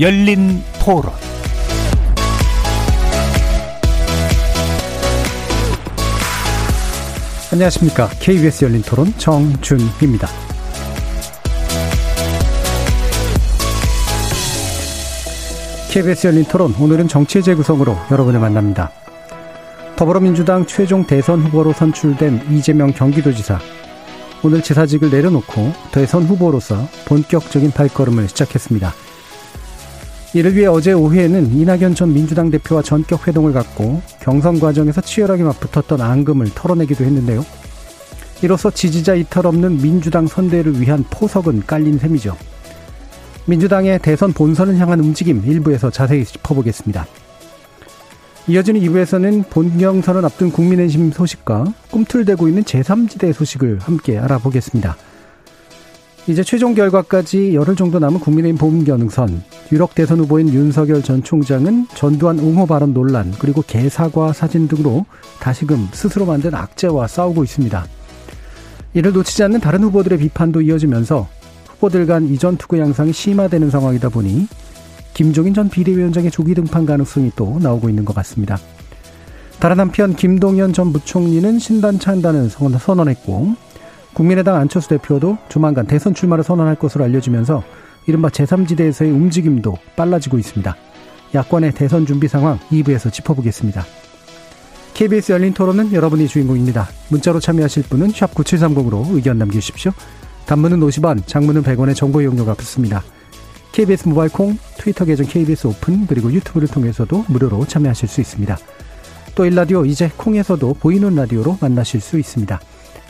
열린 토론 안녕하십니까. KBS 열린 토론 정준희입니다. KBS 열린 토론 오늘은 정치의 재구성으로 여러분을 만납니다. 더불어민주당 최종 대선 후보로 선출된 이재명 경기도지사 오늘 지사직을 내려놓고 대선 후보로서 본격적인 발걸음을 시작했습니다. 이를 위해 어제 오후에는 이낙연 전 민주당 대표와 전격 회동을 갖고 경선 과정에서 치열하게 맞붙었던 앙금을 털어내기도 했는데요. 이로써 지지자 이탈 없는 민주당 선대를 위한 포석은 깔린 셈이죠. 민주당의 대선 본선을 향한 움직임 일부에서 자세히 짚어보겠습니다. 이어지는 2부에서는 본경선을 앞둔 국민의힘 소식과 꿈틀대고 있는 제3지대 소식을 함께 알아보겠습니다. 이제 최종 결과까지 열흘 정도 남은 국민의힘 봄경선, 유력 대선 후보인 윤석열 전 총장은 전두환 옹호 발언 논란, 그리고 개사과 사진 등으로 다시금 스스로 만든 악재와 싸우고 있습니다. 이를 놓치지 않는 다른 후보들의 비판도 이어지면서 후보들 간 이전 투구 양상이 심화되는 상황이다 보니 김종인 전 비대위원장의 조기 등판 가능성이 또 나오고 있는 것 같습니다. 다른 한편 김동연 전 부총리는 신단 찬단을 선언했고 국민의당 안철수 대표도 조만간 대선 출마를 선언할 것으로 알려지면서 이른바 제3지대에서의 움직임도 빨라지고 있습니다. 야권의 대선 준비 상황 2부에서 짚어보겠습니다. KBS 열린 토론은 여러분이 주인공입니다. 문자로 참여하실 분은 9730으로 의견 남겨주십시오. 단문은 50원, 장문은 100원의 정보 이용료가 붙습니다. KBS 모바일 콩, 트위터 계정 KBS 오픈, 그리고 유튜브를 통해서도 무료로 참여하실 수 있습니다. 또 일라디오 이제 콩에서도 보이는 라디오로 만나실 수 있습니다.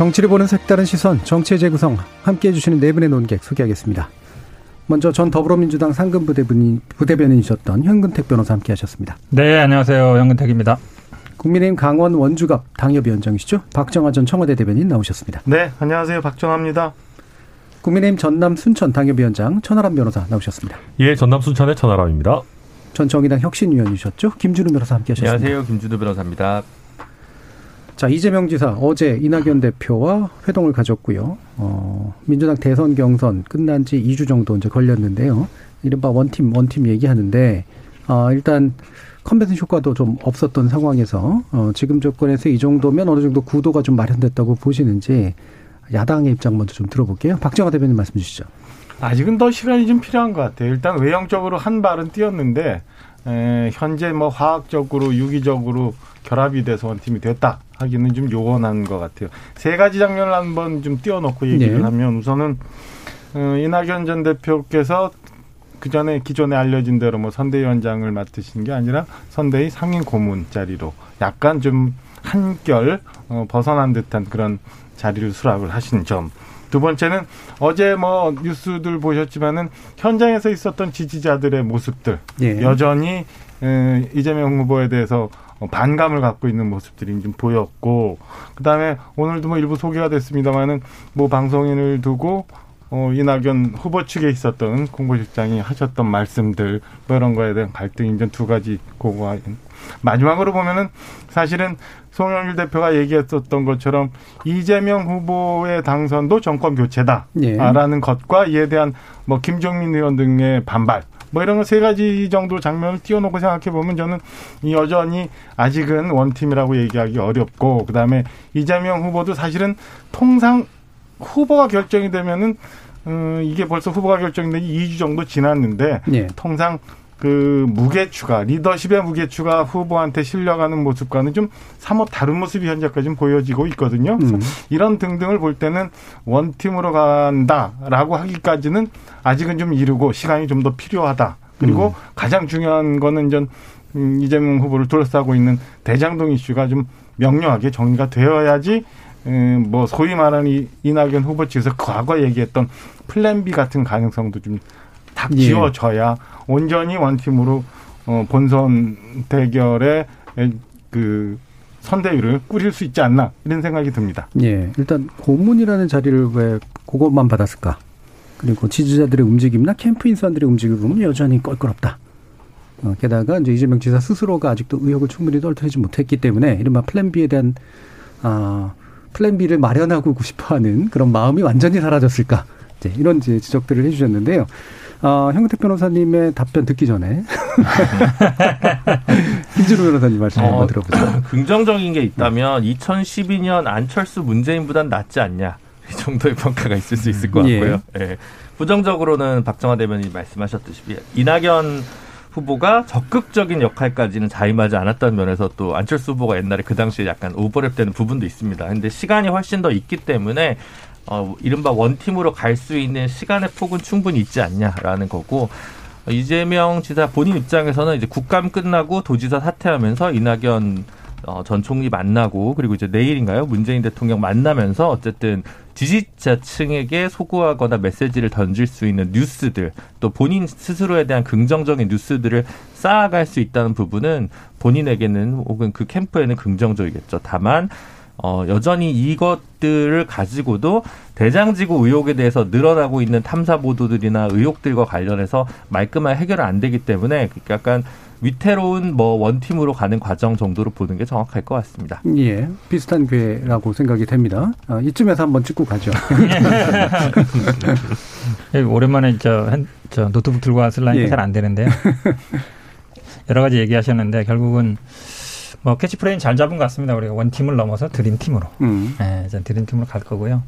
정치를 보는 색다른 시선, 정치의 재구성, 함께 해 주시는 네 분의 논객 소개하겠습니다. 먼저 전 더불어민주당 상근 부대변인, 부대변인이셨던 현근택 변호사 함께 하셨습니다. 네, 안녕하세요. 현근택입니다. 국민의힘 강원 원주갑 당협위원장이시죠? 박정화 전 청와대 대변인 나오셨습니다. 네, 안녕하세요. 박정화입니다. 국민의힘 전남 순천 당협위원장 천하람 변호사 나오셨습니다. 예, 전남 순천의 천하람입니다. 전 정의당 혁신위원이셨죠? 김준우 변호사 함께 하셨습니다. 안녕하세요. 김준우 변호사입니다. 자, 이재명 지사 어제 이낙연 대표와 회동을 가졌고요. 어, 민주당 대선 경선 끝난 지 2주 정도 이제 걸렸는데요. 이른바 원팀, 원팀 얘기하는데, 어, 일단 컨벤션 효과도 좀 없었던 상황에서, 어, 지금 조건에서 이 정도면 어느 정도 구도가 좀 마련됐다고 보시는지, 야당의 입장 먼저 좀 들어볼게요. 박정화 대변인 말씀 주시죠. 아직은 더 시간이 좀 필요한 것 같아요. 일단 외형적으로 한 발은 뛰었는데, 에, 현재 뭐 화학적으로, 유기적으로 결합이 돼서 원팀이 됐다. 하기는 좀 요원한 것 같아요. 세 가지 장면을 한번 좀 띄워놓고 얘기를 네. 하면 우선은 어, 이낙연 전 대표께서 그 전에 기존에 알려진 대로 뭐 선대위원장을 맡으신 게 아니라 선대위 상임 고문 자리로 약간 좀 한결 어, 벗어난 듯한 그런 자리를 수락을 하신 점. 두 번째는 어제 뭐 뉴스들 보셨지만은 현장에서 있었던 지지자들의 모습들 예. 여전히 에, 이재명 후보에 대해서 어, 반감을 갖고 있는 모습들이 좀 보였고 그다음에 오늘도 뭐 일부 소개가 됐습니다마는 뭐 방송인을 두고 어, 이낙연 후보 측에 있었던 공보실장이 하셨던 말씀들 뭐 이런 거에 대한 갈등이 이제 두 가지 고가 마지막으로 보면은 사실은 송영길 대표가 얘기했었던 것처럼 이재명 후보의 당선도 정권 교체다라는 예. 것과 이에 대한 뭐 김종민 의원 등의 반발 뭐 이런 거세 가지 정도 장면을 띄워놓고 생각해 보면 저는 여전히 아직은 원팀이라고 얘기하기 어렵고 그다음에 이재명 후보도 사실은 통상 후보가 결정이 되면은 음, 이게 벌써 후보가 결정된 지 2주 정도 지났는데 네. 통상 그 무게추가 리더십의 무게추가 후보한테 실려가는 모습과는 좀 사뭇 다른 모습이 현재까지 는 보여지고 있거든요. 음. 이런 등등을 볼 때는 원 팀으로 간다라고 하기까지는 아직은 좀 이르고 시간이 좀 더 필요하다. 그리고 음. 가장 중요한 거는 이제 이재명 후보를 둘러싸고 있는 대장동 이슈가 좀 명료하게 정리가 되어야지 음, 뭐 소위 말하는 이낙연 후보 측에서 과거 얘기했던 플랜 B 같은 가능성도 좀 딱 예. 지워져야 온전히 원팀으로 어, 본선 대결에 그 선대위를 꾸릴 수 있지 않나 이런 생각이 듭니다. 예, 일단 고문이라는 자리를 왜 그것만 받았을까? 그리고 지지자들의 움직임이나 캠프 인사들의 움직임을 보면 여전히 껄끄럽다. 어, 게다가 이제 이재명 지사 스스로가 아직도 의혹을 충분히 떨어뜨리지 못했기 때문에 이른바 플랜 B에 대한 아 플랜 B를 마련하고 싶어하는 그런 마음이 완전히 사라졌을까? 이제 이런 이제 지적들을 해주셨는데요. 어, 형택 변호사님의 답변 듣기 전에 김준호 변호사님 말씀 한번 어, 들어보죠. 긍정적인 게 있다면 2012년 안철수 문재인보단 낫지 않냐 이 정도의 평가가 있을 수 있을 것 같고요. 예. 예. 부정적으로는 박정화 대변인이 말씀하셨듯이 이낙연 후보가 적극적인 역할까지는 자임하지 않았다는 면에서 또 안철수 후보가 옛날에 그 당시에 약간 오버랩되는 부분도 있습니다. 근데 시간이 훨씬 더 있기 때문에 어, 이른바 원팀으로 갈 수 있는 시간의 폭은 충분히 있지 않냐라는 거고 이재명 지사 본인 입장에서는 이제 국감 끝나고 도지사 사퇴하면서 이낙연 어, 전 총리 만나고 그리고 이제 내일인가요 문재인 대통령 만나면서 어쨌든 지지자층에게 소구하거나 메시지를 던질 수 있는 뉴스들 또 본인 스스로에 대한 긍정적인 뉴스들을 쌓아갈 수 있다는 부분은 본인에게는 혹은 그 캠프에는 긍정적이겠죠. 다만 어, 여전히 이것들을 가지고도 대장지구 의혹에 대해서 늘어나고 있는 탐사 보도들이나 의혹들과 관련해서 말끔한 해결은 안 되기 때문에 약간 위태로운 뭐 원팀으로 가는 과정 정도로 보는 게 정확할 것 같습니다. 예, 비슷한 괴라고 생각이 됩니다. 아, 이쯤에서 한번 찍고 가죠. 예, 오랜만에 저, 저 노트북 들고 왔을 라니까 예. 잘안 되는데요. 여러 가지 얘기하셨는데 결국은 뭐 캐치프레이즈 잘 잡은 것 같습니다. 우리가 원팀을 넘어서 드림팀으로. 음. 네, 이제 드림팀으로 갈 거고요.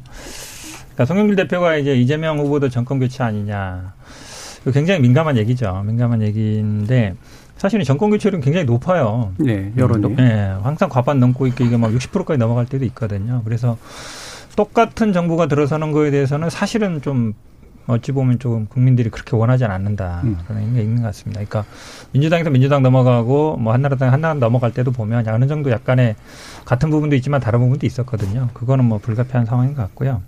그러니까 송영길 대표가 이제 이재명 후보도 정권 교체 아니냐. 굉장히 민감한 얘기죠. 민감한 얘기인데 사실은 정권 교체율은 굉장히 높아요. 네, 여론이. 네, 항상 과반 넘고 있고 이게 막 60%까지 넘어갈 때도 있거든요. 그래서 똑같은 정부가 들어서는 거에 대해서는 사실은 좀 어찌 보면 조금 국민들이 그렇게 원하지 않는다 음. 그런 게 있는 것 같습니다. 그러니까 민주당에서 민주당 넘어가고 뭐 한나라당 한나라 넘어갈 때도 보면 어느 정도 약간의 같은 부분도 있지만 다른 부분도 있었거든요. 그거는 뭐 불가피한 상황인 것 같고요.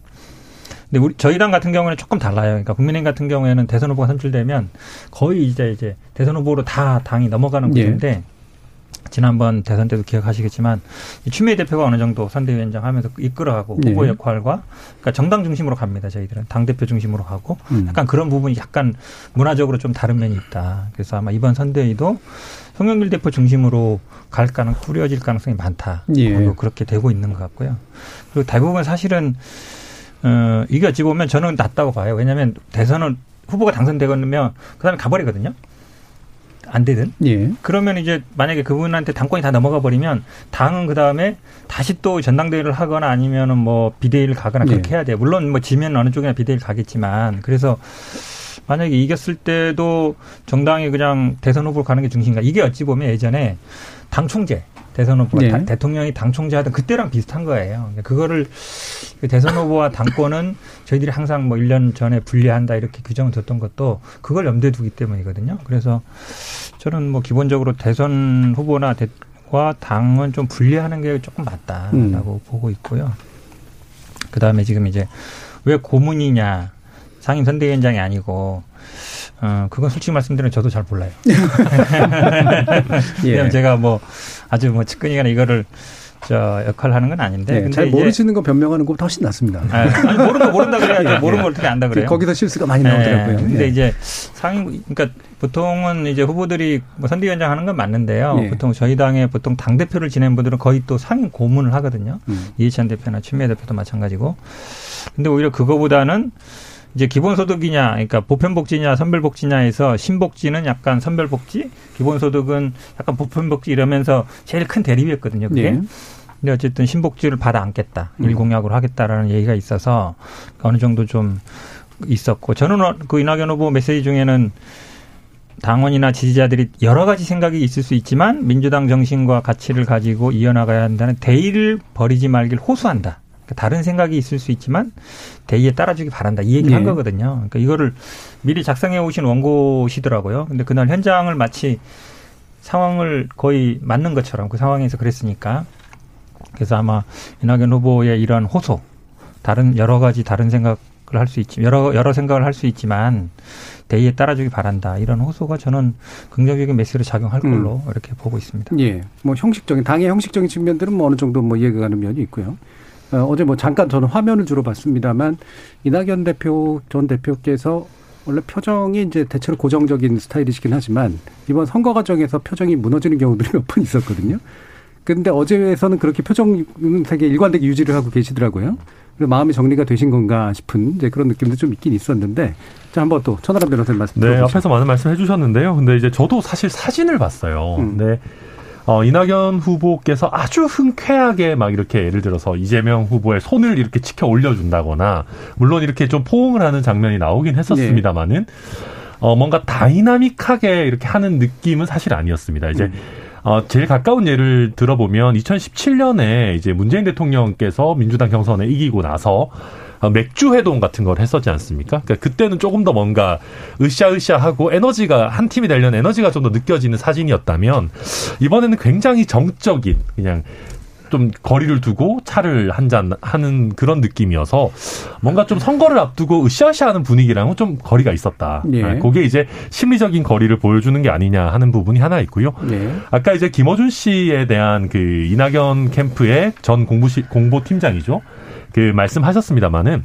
근데 우리 저희 당 같은 경우는 조금 달라요. 그러니까 국민의힘 같은 경우에는 대선 후보가 선출되면 거의 이제 이제 대선 후보로 다 당이 넘어가는 구조인데 예. 지난번 대선 때도 기억하시겠지만 추미애 대표가 어느 정도 선대위원장 하면서 이끌어가고 네. 후보 역할과 그러니까 정당 중심으로 갑니다. 저희들은 당 대표 중심으로 가고 음. 약간 그런 부분이 약간 문화적으로 좀 다른 면이 있다. 그래서 아마 이번 선대위도 송영길 대표 중심으로 갈 가능 꾸려질 가능성이 많다. 예. 그렇게 되고 있는 것 같고요. 그리고 대부분 사실은 어 이게 어찌 보면 저는 낫다고 봐요. 왜냐하면 대선은 후보가 당선되면 그다음에 가버리거든요. 안 되든. 예. 그러면 이제 만약에 그분한테 당권이 다 넘어가 버리면 당은 그 다음에 다시 또 전당대회를 하거나 아니면은 뭐 비대위를 가거나 그렇게 예. 해야 돼요. 물론 뭐 지면 어느 쪽이나 비대위를 가겠지만 그래서 만약에 이겼을 때도 정당이 그냥 대선 후보로 가는 게 중심인가. 이게 어찌 보면 예전에 당 총재 대선 후보가 네. 대통령이 당 총재하던 그때랑 비슷한 거예요. 그러니까 그거를 그 대선 후보와 당권은 저희들이 항상 뭐 1년 전에 분리한다 이렇게 규정을 뒀던 것도 그걸 염두에 두기 때문이거든요. 그래서 저는 뭐 기본적으로 대선 후보나 대, 와 당은 좀 분리하는 게 조금 맞다라고 음. 보고 있고요. 그 다음에 지금 이제 왜 고문이냐 상임선대위원장이 아니고 어, 그건 솔직히 말씀드리면 저도 잘 몰라요. 예. 왜냐면 제가 뭐 아주 뭐 측근이거나 이거를 저 역할을 하는 건 아닌데. 네, 잘 모르시는 거 변명하는 것보다 훨씬 낫습니다. 아, 아니, 모르는 거 모른다 그래야죠. 예, 모르는 걸 어떻게 안다 그래요. 거기서 실수가 많이 나오더라고요. 네, 근데 예. 이제 상임, 그러니까 보통은 이제 후보들이 뭐 선대위원장 하는 건 맞는데요. 예. 보통 저희 당의 보통 당대표를 지낸 분들은 거의 또 상임 고문을 하거든요. 음. 이해찬 대표나 추미애 대표도 마찬가지고. 근데 오히려 그거보다는 이제 기본소득이냐, 그러니까 보편복지냐, 선별복지냐에서 신복지는 약간 선별복지, 기본소득은 약간 보편복지 이러면서 제일 큰 대립이었거든요. 그게. 네. 근데 어쨌든 신복지를 받아 안겠다, 음. 일공약으로 하겠다라는 얘기가 있어서 어느 정도 좀 있었고 저는 어, 그 이낙연 후보 메시지 중에는 당원이나 지지자들이 여러 가지 생각이 있을 수 있지만 민주당 정신과 가치를 가지고 이어나가야 한다는 대의를 버리지 말길 호소한다. 그러니까 다른 생각이 있을 수 있지만 대의에 따라주기 바란다 이 얘기를 네. 한 거거든요. 그러니까 이거를 미리 작성해 오신 원고시더라고요. 근데 그날 현장을 마치 상황을 거의 맞는 것처럼 그 상황에서 그랬으니까 그래서 아마 이낙연 후보의 이런 호소, 다른 여러 가지 다른 생각을 할 수 있지 여러 여러 생각을 할 수 있지만 대의에 따라주기 바란다 이런 호소가 저는 긍정적인 메시지로 작용할 음. 걸로 음. 이렇게 보고 있습니다. 예, 뭐 형식적인 당의 형식적인 측면들은 뭐 어느 정도 뭐 이해가 가는 면이 있고요. 어, 어제 뭐 잠깐 저는 화면을 주로 봤습니다만 이낙연 대표 전 대표께서 원래 표정이 이제 대체로 고정적인 스타일이시긴 하지만 이번 선거 과정에서 표정이 무너지는 경우들이 몇 번 있었거든요. 근데 어제에서는 그렇게 표정 되게 일관되게 유지를 하고 계시더라고요. 그리고 마음이 정리가 되신 건가 싶은 이제 그런 느낌도 좀 있긴 있었는데 자 한번 또 천하람 변호사님 말씀 네, 들어보시죠. 앞에서 많은 말씀 해주셨는데요. 근데 이제 저도 사실 사진을 봤어요. 음. 근데 어, 이낙연 후보께서 아주 흔쾌하게 막 이렇게 예를 들어서 이재명 후보의 손을 이렇게 치켜 올려준다거나 물론 이렇게 좀 포옹을 하는 장면이 나오긴 했었습니다만은 어, 뭔가 다이나믹하게 이렇게 하는 느낌은 사실 아니었습니다. 이제 음. 어, 제일 가까운 예를 들어보면 2017년에 이제 문재인 대통령께서 민주당 경선에 이기고 나서 어, 맥주 회동 같은 걸 했었지 않습니까? 그러니까 그때는 조금 더 뭔가 으쌰으쌰하고 에너지가 한 팀이 되려는 에너지가 좀 더 느껴지는 사진이었다면 이번에는 굉장히 정적인 그냥 좀 거리를 두고 차를 한 잔 하는 그런 느낌이어서 뭔가 좀 선거를 앞두고 으쌰으쌰하는 분위기랑은 좀 거리가 있었다. 예. 아, 그게 이제 심리적인 거리를 보여주는 게 아니냐 하는 부분이 하나 있고요. 예. 아까 이제 김어준 씨에 대한 그 이낙연 캠프의 전 공부시, 공보팀장이죠. 그 말씀하셨습니다마는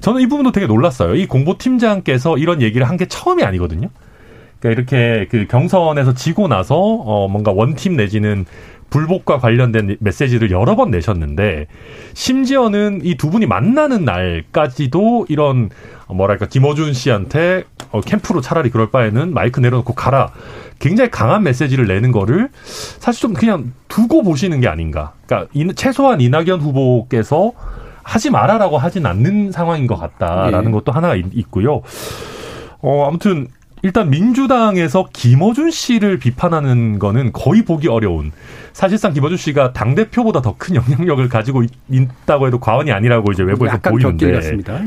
저는 이 부분도 되게 놀랐어요. 이 공보팀장께서 이런 얘기를 한 게 처음이 아니거든요. 그러니까 이렇게 그 경선에서 지고 나서 어 뭔가 원팀 내지는 불복과 관련된 메시지를 여러 번 내셨는데 심지어는 이 두 분이 만나는 날까지도 이런 어, 뭐랄까 김어준 씨한테 어, 캠프로 차라리 그럴 바에는 마이크 내려놓고 가라. 굉장히 강한 메시지를 내는 거를 사실 좀 그냥 두고 보시는 게 아닌가. 그러니까 이- 최소한 이낙연 후보께서 하지 말아라고 하진 않는 상황인 것 같다라는 예. 것도 하나 있- 있고요. 어, 아무튼 일단 민주당에서 김어준 씨를 비판하는 거는 거의 보기 어려운. 사실상 김어준 씨가 당 대표보다 더 큰 영향력을 가지고 있, 다고 해도 과언이 아니라고 이제 외부에서 보이는데.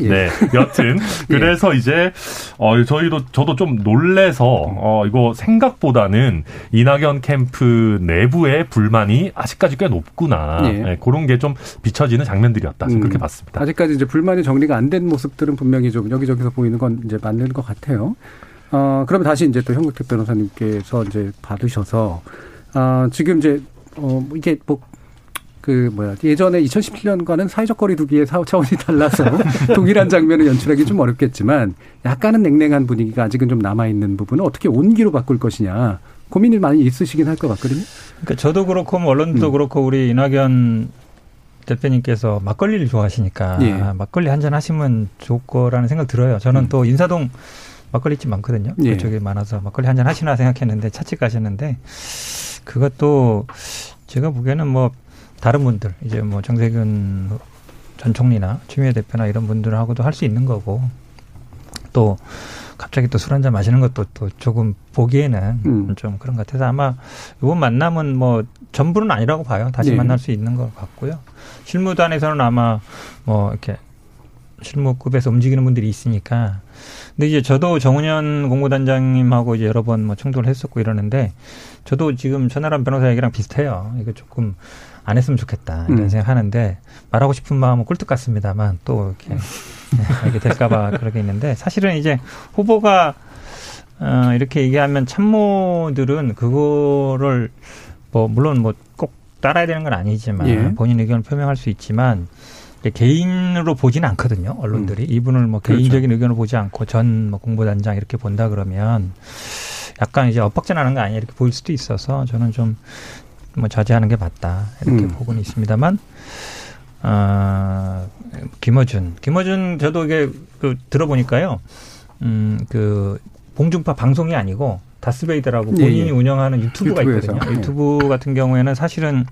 예. 네, 여튼 그래서 이제 어 저희도 저도 좀 놀래서 어 이거 생각보다는 이낙연 캠프 내부의 불만이 아직까지 꽤 높구나. 예. 네, 그런 게 좀 비춰지는 장면들이었다. 음. 그렇게 봤습니다. 아직까지 이제 불만이 정리가 안 된 모습들은 분명히 좀 여기저기서 보이는 건 이제 맞는 것 같아요. 어, 그러면 다시 이제 또 현국택 변호사님께서 이제 받으셔서, 어, 지금 이제, 어, 뭐 이게 뭐, 그 뭐야 예전에 2017년과는 사회적 거리두기의 사- 차원이 달라서 동일한 장면을 연출하기 좀 어렵겠지만 약간은 냉랭한 분위기가 아직은 좀 남아 있는 부분을 어떻게 온기로 바꿀 것이냐 고민이 많이 있으시긴 할 것 같거든요. 그러니까 저도 그렇고 뭐 언론도 음. 그렇고 우리 이낙연 대표님께서 막걸리를 좋아하시니까 예. 막걸리 한 잔 하시면 좋을 거라는 생각 들어요. 저는 음. 또 인사동 막걸리집 많거든요. 예. 그쪽에 많아서 막걸리 한 잔 하시나 생각했는데 차집 가셨는데 그것도 제가 보기에는 뭐 다른 분들 이제 뭐 정세균 전 총리나 추미애 대표나 이런 분들하고도 할 수 있는 거고 또 갑자기 또 술 한 잔 마시는 것도 또 조금 보기에는 음. 좀 그런 것 같아서 아마 이번 만남은 뭐 전부는 아니라고 봐요. 다시 네. 만날 수 있는 것 같고요. 실무단에서는 아마 뭐 이렇게 실무급에서 움직이는 분들이 있으니까. 근데 이제 저도 정은현 공무단장님하고 이제 여러 번 뭐 충돌을 했었고 이러는데 저도 지금 천하람 변호사 얘기랑 비슷해요. 이거 조금 안 했으면 좋겠다 이런 음. 생각하는데 말하고 싶은 마음은 꿀떡 같습니다만 또 이렇게 네, 이게 될까봐 그러게 있는데 사실은 이제 후보가 어, 이렇게 얘기하면 참모들은 그거를 뭐 물론 뭐 꼭 따라야 되는 건 아니지만 예. 본인 의견을 표명할 수 있지만 개인으로 보지는 않거든요 언론들이 이분을 뭐 그렇죠. 개인적인 의견을 보지 않고 전 뭐 공보단장 이렇게 본다 그러면 약간 이제 엇박자나는 거 아니야 이렇게 보일 수도 있어서 저는 좀 뭐 자제하는 게 맞다 이렇게 음. 보고는 있습니다만 아 김어준 김어준 저도 이게 그 들어보니까요 음 그 봉준파 방송이 아니고 다스베이더라고 예, 본인이 예. 운영하는 유튜브가 유튜브에서. 있거든요. 예. 유튜브 같은 경우에는 사실은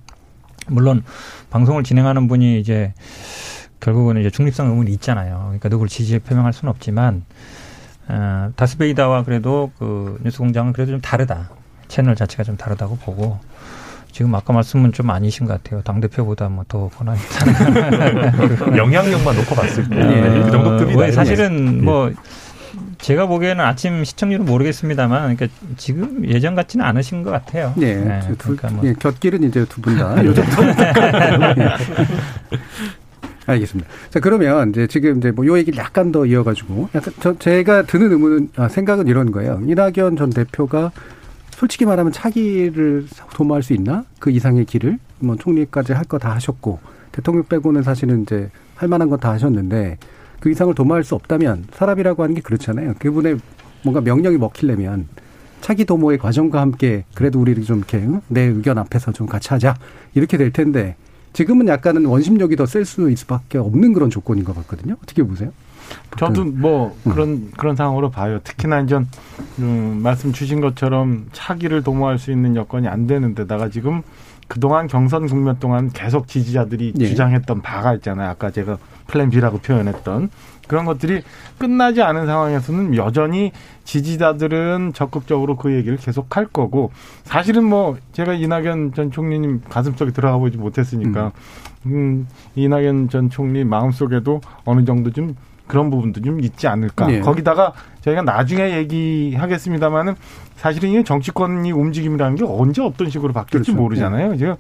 물론 방송을 진행하는 분이 이제 결국은 이제 중립성 의문이 있잖아요. 그러니까 누구를 지지해 표명할 수는 없지만 어, 다스베이다와 그래도 그 뉴스공장은 그래도 좀 다르다. 채널 자체가 좀 다르다고 보고 지금 아까 말씀은 좀 아니신 것 같아요. 당 대표보다 뭐 더 권한이 있다는 영향력만 놓고 봤을 때 예. 그 정도 급이다. 왜 사실은 예. 뭐 제가 보기에는 아침 시청률은 모르겠습니다만, 그러니까 지금 예전 같지는 않으신 것 같아요. 네. 네, 두, 그러니까 뭐. 예, 곁길은 이제 두 분 다. 요 정도. 알겠습니다. 자, 그러면 이제 지금 이제 뭐 요 얘기를 약간 더 이어가지고 약간 저, 제가 드는 의문은, 아, 생각은 이런 거예요. 이낙연 전 대표가 솔직히 말하면 차기를 도모할 수 있나? 그 이상의 길을 뭐 총리까지 할 거 다 하셨고 대통령 빼고는 사실은 이제 할 만한 건다 하셨는데 그 이상을 도모할 수 없다면 사람이라고 하는 게 그렇잖아요. 그분의 뭔가 명령이 먹히려면 차기 도모의 과정과 함께 그래도 우리 좀 이렇게 응? 내 의견 앞에서 좀 같이 하자 이렇게 될 텐데 지금은 약간은 원심력이 더 셀 수 있을 수밖에 없는 그런 조건인 것 같거든요. 어떻게 보세요? 저도 뭐 그런 그런 상황으로 봐요. 특히나 이제 음, 말씀 주신 것처럼 차기를 도모할 수 있는 여건이 안 되는데다가 지금 그동안 경선 국면 동안 계속 지지자들이 예. 주장했던 바가 있잖아요. 아까 제가 플랜 B라고 표현했던 그런 것들이 끝나지 않은 상황에서는 여전히 지지자들은 적극적으로 그 얘기를 계속 할 거고 사실은 뭐 제가 이낙연 전 총리님 가슴속에 들어가 보지 못했으니까 음, 이낙연 전 총리 마음속에도 어느 정도 좀 그런 부분도 좀 있지 않을까. 예. 거기다가 저희가 나중에 얘기하겠습니다만은 사실은 이 정치권이 움직임이라는 게 언제 어떤 식으로 바뀔지 그렇죠. 모르잖아요. 지금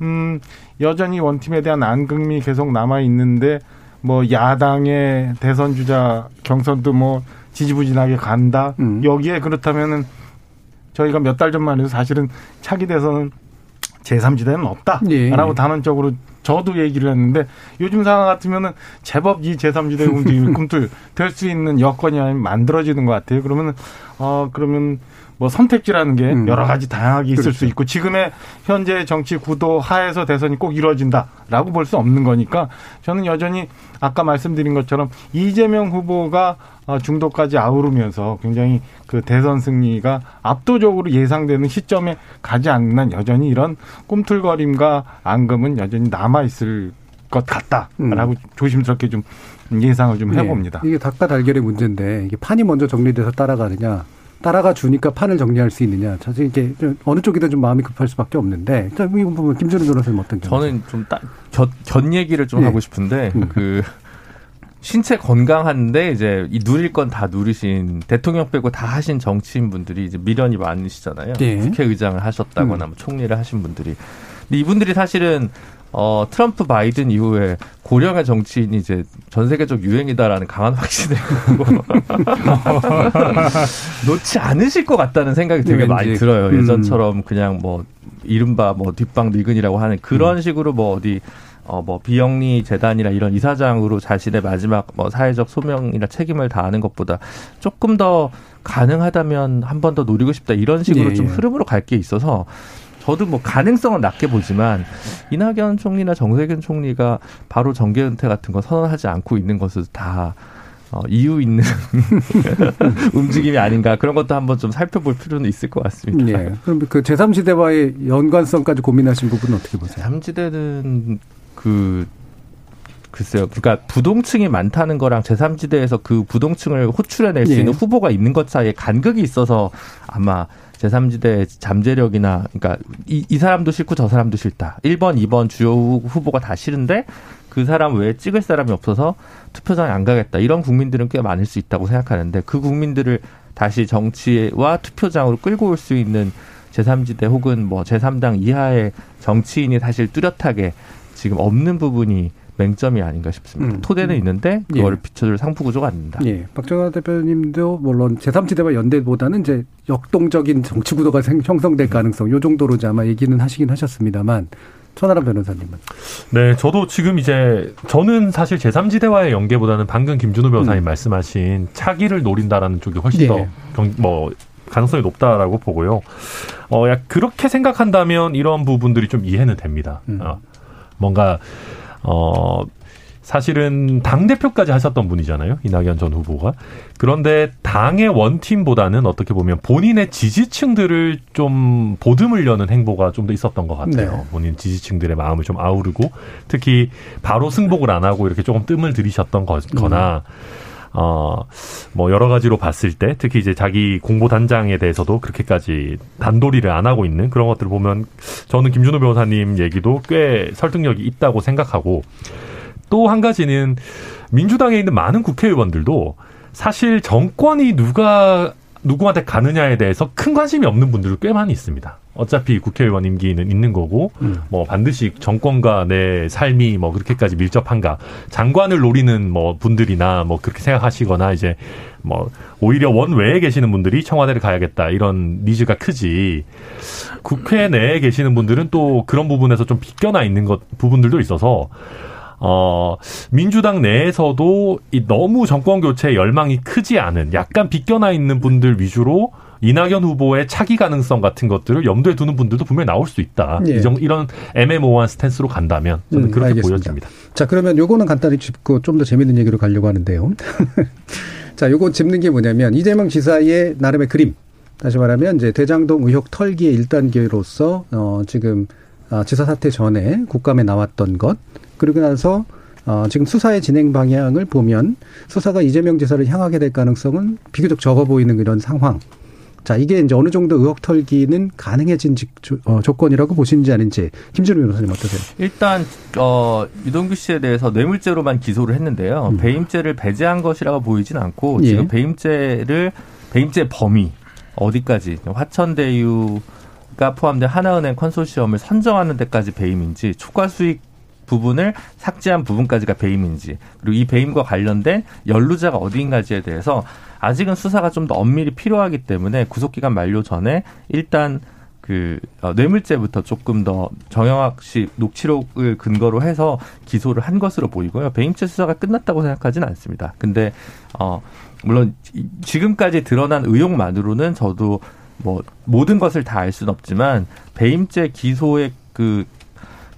음 여전히 원팀에 대한 안금이 계속 남아 있는데 뭐 야당의 대선 주자 경선도 뭐 지지부진하게 간다. 음. 여기에 그렇다면은 저희가 몇 달 전만 해도 사실은 차기 대선은 제3지대는 없다라고 예. 단언적으로 저도 얘기를 했는데 요즘 상황 같으면은 제법 이 제3지대 움직임이 꿈틀 될 수 있는 여건이 만들어지는 것 같아요. 그러면은 어 그러면 뭐 선택지라는 게 음. 여러 가지 다양하게 있을 그렇죠. 수 있고 지금의 현재 정치 구도 하에서 대선이 꼭 이루어진다라고 볼 수 없는 거니까 저는 여전히 아까 말씀드린 것처럼 이재명 후보가 어, 중도까지 아우르면서 굉장히 그 대선 승리가 압도적으로 예상되는 시점에 가지 않는 한 여전히 이런 꿈틀거림과 앙금은 여전히 남아 있을 것 같다라고 조심스럽게 좀 예상을 좀 해봅니다. 네. 이게 닭과 달걀의 문제인데 이게 판이 먼저 정리돼서 따라가느냐 따라가 주니까 판을 정리할 수 있느냐 사실 이게 좀 어느 쪽이든 좀 마음이 급할 수밖에 없는데 자, 이 부분 김준우 변호사님 어떤 견해? 저는 좀곁 얘기를 좀 예. 하고 싶은데 음. 그 신체 건강한데 이제 이 누릴 건 다 누리신 대통령 빼고 다 하신 정치인 분들이 이제 미련이 많으시잖아요. 예. 국회의장을 하셨다거나 음. 뭐 총리를 하신 분들이. 근데 이분들이 사실은 어 트럼프 바이든 이후에 고령의 정치인이 이제 전 세계적 유행이다라는 강한 확신을 놓지 않으실 것 같다는 생각이 되게 왠지. 많이 들어요. 음. 예전처럼 그냥 뭐 이른바 뭐 뒷방 늙은이라고 하는 그런 식으로 뭐 어디 어 뭐 비영리 재단이나 이런 이사장으로 자신의 마지막 뭐 사회적 소명이나 책임을 다하는 것보다 조금 더 가능하다면 한 번 더 노리고 싶다 이런 식으로 예, 좀 예. 흐름으로 갈 게 있어서 저도 뭐 가능성은 낮게 보지만 이낙연 총리나 정세균 총리가 바로 정계 은퇴 같은 거 선언하지 않고 있는 것은 다 어, 이유 있는 움직임이 아닌가 그런 것도 한번 좀 살펴볼 필요는 있을 것 같습니다. 예. 그럼 그 제3지대와의 연관성까지 고민하신 부분은 어떻게 보세요? 삼지대는 그 글쎄요. 그러니까 부동층이 많다는 거랑 제3지대에서 그 부동층을 호출해낼 수 예. 있는 후보가 있는 것 사이에 간극이 있어서 아마 제3지대 잠재력이나 그러니까 이, 이 사람도 싫고 저 사람도 싫다. 1번, 2번 주요 후보가 다 싫은데 그 사람 외에 찍을 사람이 없어서 투표장에 안 가겠다. 이런 국민들은 꽤 많을 수 있다고 생각하는데 그 국민들을 다시 정치와 투표장으로 끌고 올 수 있는 제3지대 혹은 뭐 제3당 이하의 정치인이 사실 뚜렷하게 지금 없는 부분이 맹점이 아닌가 싶습니다. 음. 토대는 있는데 예. 그거를 비춰줄 상부 구조가 안 된다. 예. 박정환 대표님도 물론 제3지대와 연대보다는 이제 역동적인 정치 구도가 생- 형성될 가능성 요 정도로 아마 얘기는 하시긴 하셨습니다만 천하람 변호사님은 네, 저도 지금 이제 저는 사실 제3지대와의 연계보다는 방금 김준호 변호사님 음. 말씀하신 차기를 노린다라는 쪽이 훨씬 예. 더뭐 가능성이 높다라고 보고요. 어, 약 그렇게 생각한다면 이런 부분들이 좀 이해는 됩니다. 음. 어, 뭔가 어 사실은 당 대표까지 하셨던 분이잖아요. 이낙연 전 후보가. 그런데 당의 원팀보다는 어떻게 보면 본인의 지지층들을 좀 보듬으려는 행보가 좀 더 있었던 것 같아요. 네. 본인 지지층들의 마음을 좀 아우르고 특히 바로 승복을 안 하고 이렇게 조금 뜸을 들이셨던 거, 거나 어, 뭐, 여러 가지로 봤을 때, 특히 이제 자기 공보 단장에 대해서도 그렇게까지 단도리를 안 하고 있는 그런 것들을 보면, 저는 김준호 변호사님 얘기도 꽤 설득력이 있다고 생각하고, 또 한 가지는 민주당에 있는 많은 국회의원들도 사실 정권이 누가 누구한테 가느냐에 대해서 큰 관심이 없는 분들도 꽤 많이 있습니다. 어차피 국회의원 임기는 있는 거고 음. 뭐 반드시 정권과 내 삶이 뭐 그렇게까지 밀접한가 장관을 노리는 뭐 분들이나 뭐 그렇게 생각하시거나 이제 뭐 오히려 원외에 계시는 분들이 청와대를 가야겠다 이런 니즈가 크지 국회 내에 계시는 분들은 또 그런 부분에서 좀 비껴나 있는 것 부분들도 있어서 어, 민주당 내에서도 이 너무 정권 교체 열망이 크지 않은 약간 비껴나 있는 분들 위주로 이낙연 후보의 차기 가능성 같은 것들을 염두에 두는 분들도 분명히 나올 수 있다. 예. 이정, 이런 애매모호한 스탠스로 간다면 저는 음, 그렇게 알겠습니다. 보여집니다. 자, 그러면 요거는 간단히 짚고 좀 더 재밌는 얘기로 가려고 하는데요. 자, 요거 짚는 게 뭐냐면 이재명 지사의 나름의 그림. 다시 말하면 이제 대장동 의혹 털기의 1단계로서 어 지금 아, 지사 사퇴 전에 국감에 나왔던 것 그리고 나서 어, 지금 수사의 진행 방향을 보면 수사가 이재명 지사를 향하게 될 가능성은 비교적 적어 보이는 이런 상황. 자, 이게 이제 어느 정도 의혹 털기는 가능해진 직, 어, 조건이라고 보시는지 아닌지 김준우 변호사님 어떠세요? 일단 어, 유동규 씨에 대해서 뇌물죄로만 기소를 했는데요. 음. 배임죄를 배제한 것이라고 보이진 않고 예. 지금 배임죄를 배임죄 범위 어디까지 화천대유가 포함된 하나은행 컨소시엄을 선정하는 데까지 배임인지 초과 수익 부분을 삭제한 부분까지가 배임인지 그리고 이 배임과 관련된 연루자가 어디인가지에 대해서 아직은 수사가 좀 더 엄밀히 필요하기 때문에 구속기간 만료 전에 일단 그 어, 뇌물죄부터 조금 더 정영학 씨 녹취록을 근거로 해서 기소를 한 것으로 보이고요. 배임죄 수사가 끝났다고 생각하지는 않습니다. 근데 어 물론 지금까지 드러난 의혹만으로는 저도 뭐 모든 것을 다 알 수는 없지만 배임죄 기소의 그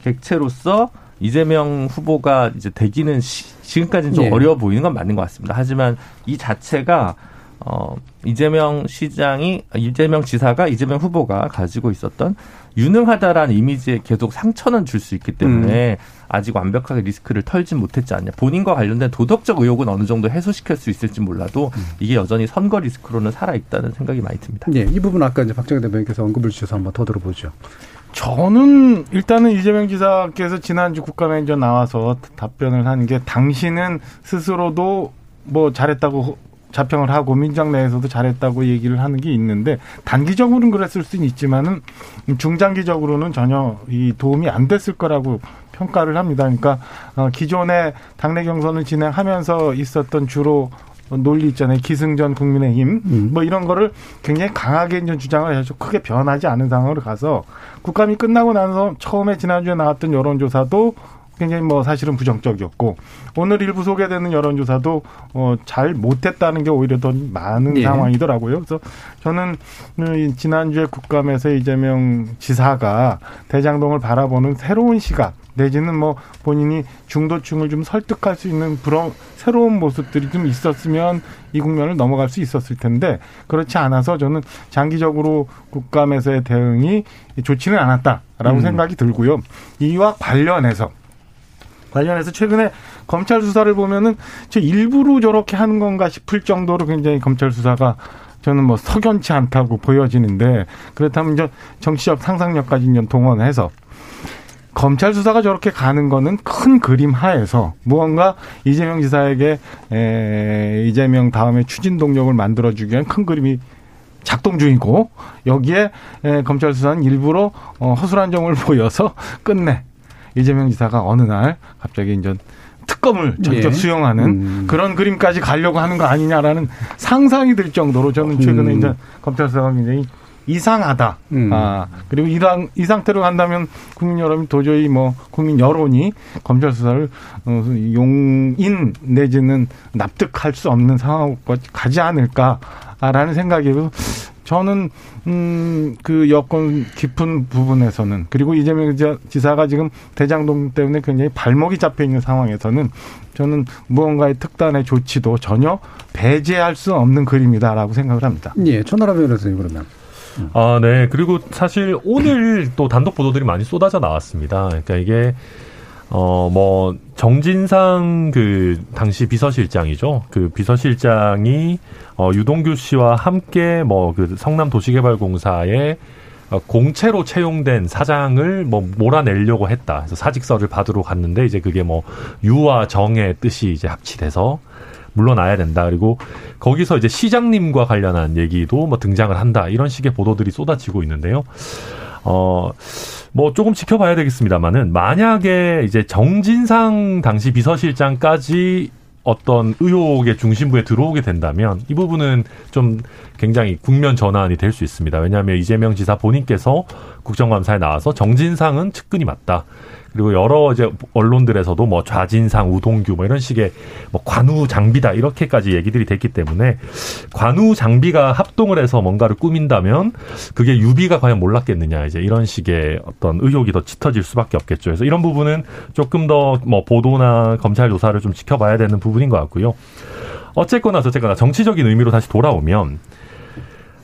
객체로서 이재명 후보가 이제 되기는 시, 지금까지는 좀 예. 어려워 보이는 건 맞는 것 같습니다. 하지만 이 자체가 어 이재명 시장이 이재명 지사가 이재명 후보가 가지고 있었던 유능하다라는 이미지에 계속 상처는 줄 수 있기 때문에 음. 아직 완벽하게 리스크를 털진 못했지 않냐. 본인과 관련된 도덕적 의혹은 어느 정도 해소시킬 수 있을지 몰라도 음. 이게 여전히 선거 리스크로는 살아 있다는 생각이 많이 듭니다. 네, 이 부분 아까 이제 박정희 대변인께서 언급을 주셔서 한번 더 들어보죠. 저는 일단은 이재명 지사께서 지난주 국감에 나와서 답변을 한 게 당신은 스스로도 뭐 잘했다고 자평을 하고 민주당 내에서도 잘했다고 얘기를 하는 게 있는데 단기적으로는 그랬을 수는 있지만은 중장기적으로는 전혀 이 도움이 안 됐을 거라고 평가를 합니다. 그러니까 어, 기존에 당내 경선을 진행하면서 있었던 주로 논리 있잖아요. 기승전 국민의힘 음. 뭐 이런 거를 굉장히 강하게 이제 주장을 해서 크게 변하지 않은 상황으로 가서 국감이 끝나고 나서 처음에 지난주에 나왔던 여론조사도 굉장히 뭐 사실은 부정적이었고 오늘 일부 소개되는 여론조사도 어 잘 못했다는 게 오히려 더 많은 예. 상황이더라고요. 그래서 저는 지난주에 국감에서 이재명 지사가 대장동을 바라보는 새로운 시각 내지는 뭐 본인이 중도층을 좀 설득할 수 있는 그런 새로운 모습들이 좀 있었으면 이 국면을 넘어갈 수 있었을 텐데 그렇지 않아서 저는 장기적으로 국감에서의 대응이 좋지는 않았다라고 음. 생각이 들고요. 이와 관련해서 관련해서 최근에 검찰 수사를 보면은 저 일부러 저렇게 하는 건가 싶을 정도로 굉장히 검찰 수사가 저는 뭐 석연치 않다고 보여지는데 그렇다면 이제 정치적 상상력까지 이제 동원해서 검찰 수사가 저렇게 가는 거는 큰 그림 하에서 무언가 이재명 지사에게 에, 이재명 다음에 추진 동력을 만들어주기 위한 큰 그림이 작동 중이고 여기에 에, 검찰 수사는 일부러 어, 허술한 점을 보여서 끝내 이재명 지사가 어느 날 갑자기 이제 특검을 전격 예. 수용하는 음. 그런 그림까지 가려고 하는 거 아니냐라는 상상이 들 정도로 저는 최근에 음. 이제 검찰 수사가 굉장히 이상하다. 음. 아, 그리고 이상, 이 상태로 간다면 국민 여러분이 도저히 뭐 국민 여론이 검찰 수사를 어, 용인 내지는 납득할 수 없는 상황까지 가지 않을까라는 생각이고 저는 음 그 여권 깊은 부분에서는 그리고 이재명 지사가 지금 대장동 때문에 굉장히 발목이 잡혀 있는 상황에서는 저는 무언가의 특단의 조치도 전혀 배제할 수 없는 그림이다라고 생각을 합니다. 예, 천하라 변호사님 그러면. 아, 네. 그리고 사실 오늘 또 단독 보도들이 많이 쏟아져 나왔습니다. 그러니까 이게 어, 뭐, 정진상 그, 당시 비서실장이죠. 그 비서실장이, 어, 유동규 씨와 함께 뭐, 그 성남 도시개발공사에 어, 공채로 채용된 사장을 뭐 몰아내려고 했다. 그래서 사직서를 받으러 갔는데 이제 그게 뭐 유와 정의 뜻이 이제 합치돼서 물러나야 된다. 그리고 거기서 이제 시장님과 관련한 얘기도 뭐 등장을 한다. 이런 식의 보도들이 쏟아지고 있는데요. 어, 뭐 조금 지켜봐야 되겠습니다만은 만약에 이제 정진상 당시 비서실장까지 어떤 의혹의 중심부에 들어오게 된다면 이 부분은 좀 굉장히 국면 전환이 될 수 있습니다. 왜냐하면 이재명 지사 본인께서 국정감사에 나와서 정진상은 측근이 맞다. 그리고 여러 이제 언론들에서도 뭐 좌진상, 우동규 뭐 이런 식의 뭐 관우 장비다 이렇게까지 얘기들이 됐기 때문에 관우 장비가 합동을 해서 뭔가를 꾸민다면 그게 유비가 과연 몰랐겠느냐 이제 이런 식의 어떤 의혹이 더 짙어질 수밖에 없겠죠. 그래서 이런 부분은 조금 더 뭐 보도나 검찰 조사를 좀 지켜봐야 되는 부분인 것 같고요. 어쨌거나 저쨌거나 정치적인 의미로 다시 돌아오면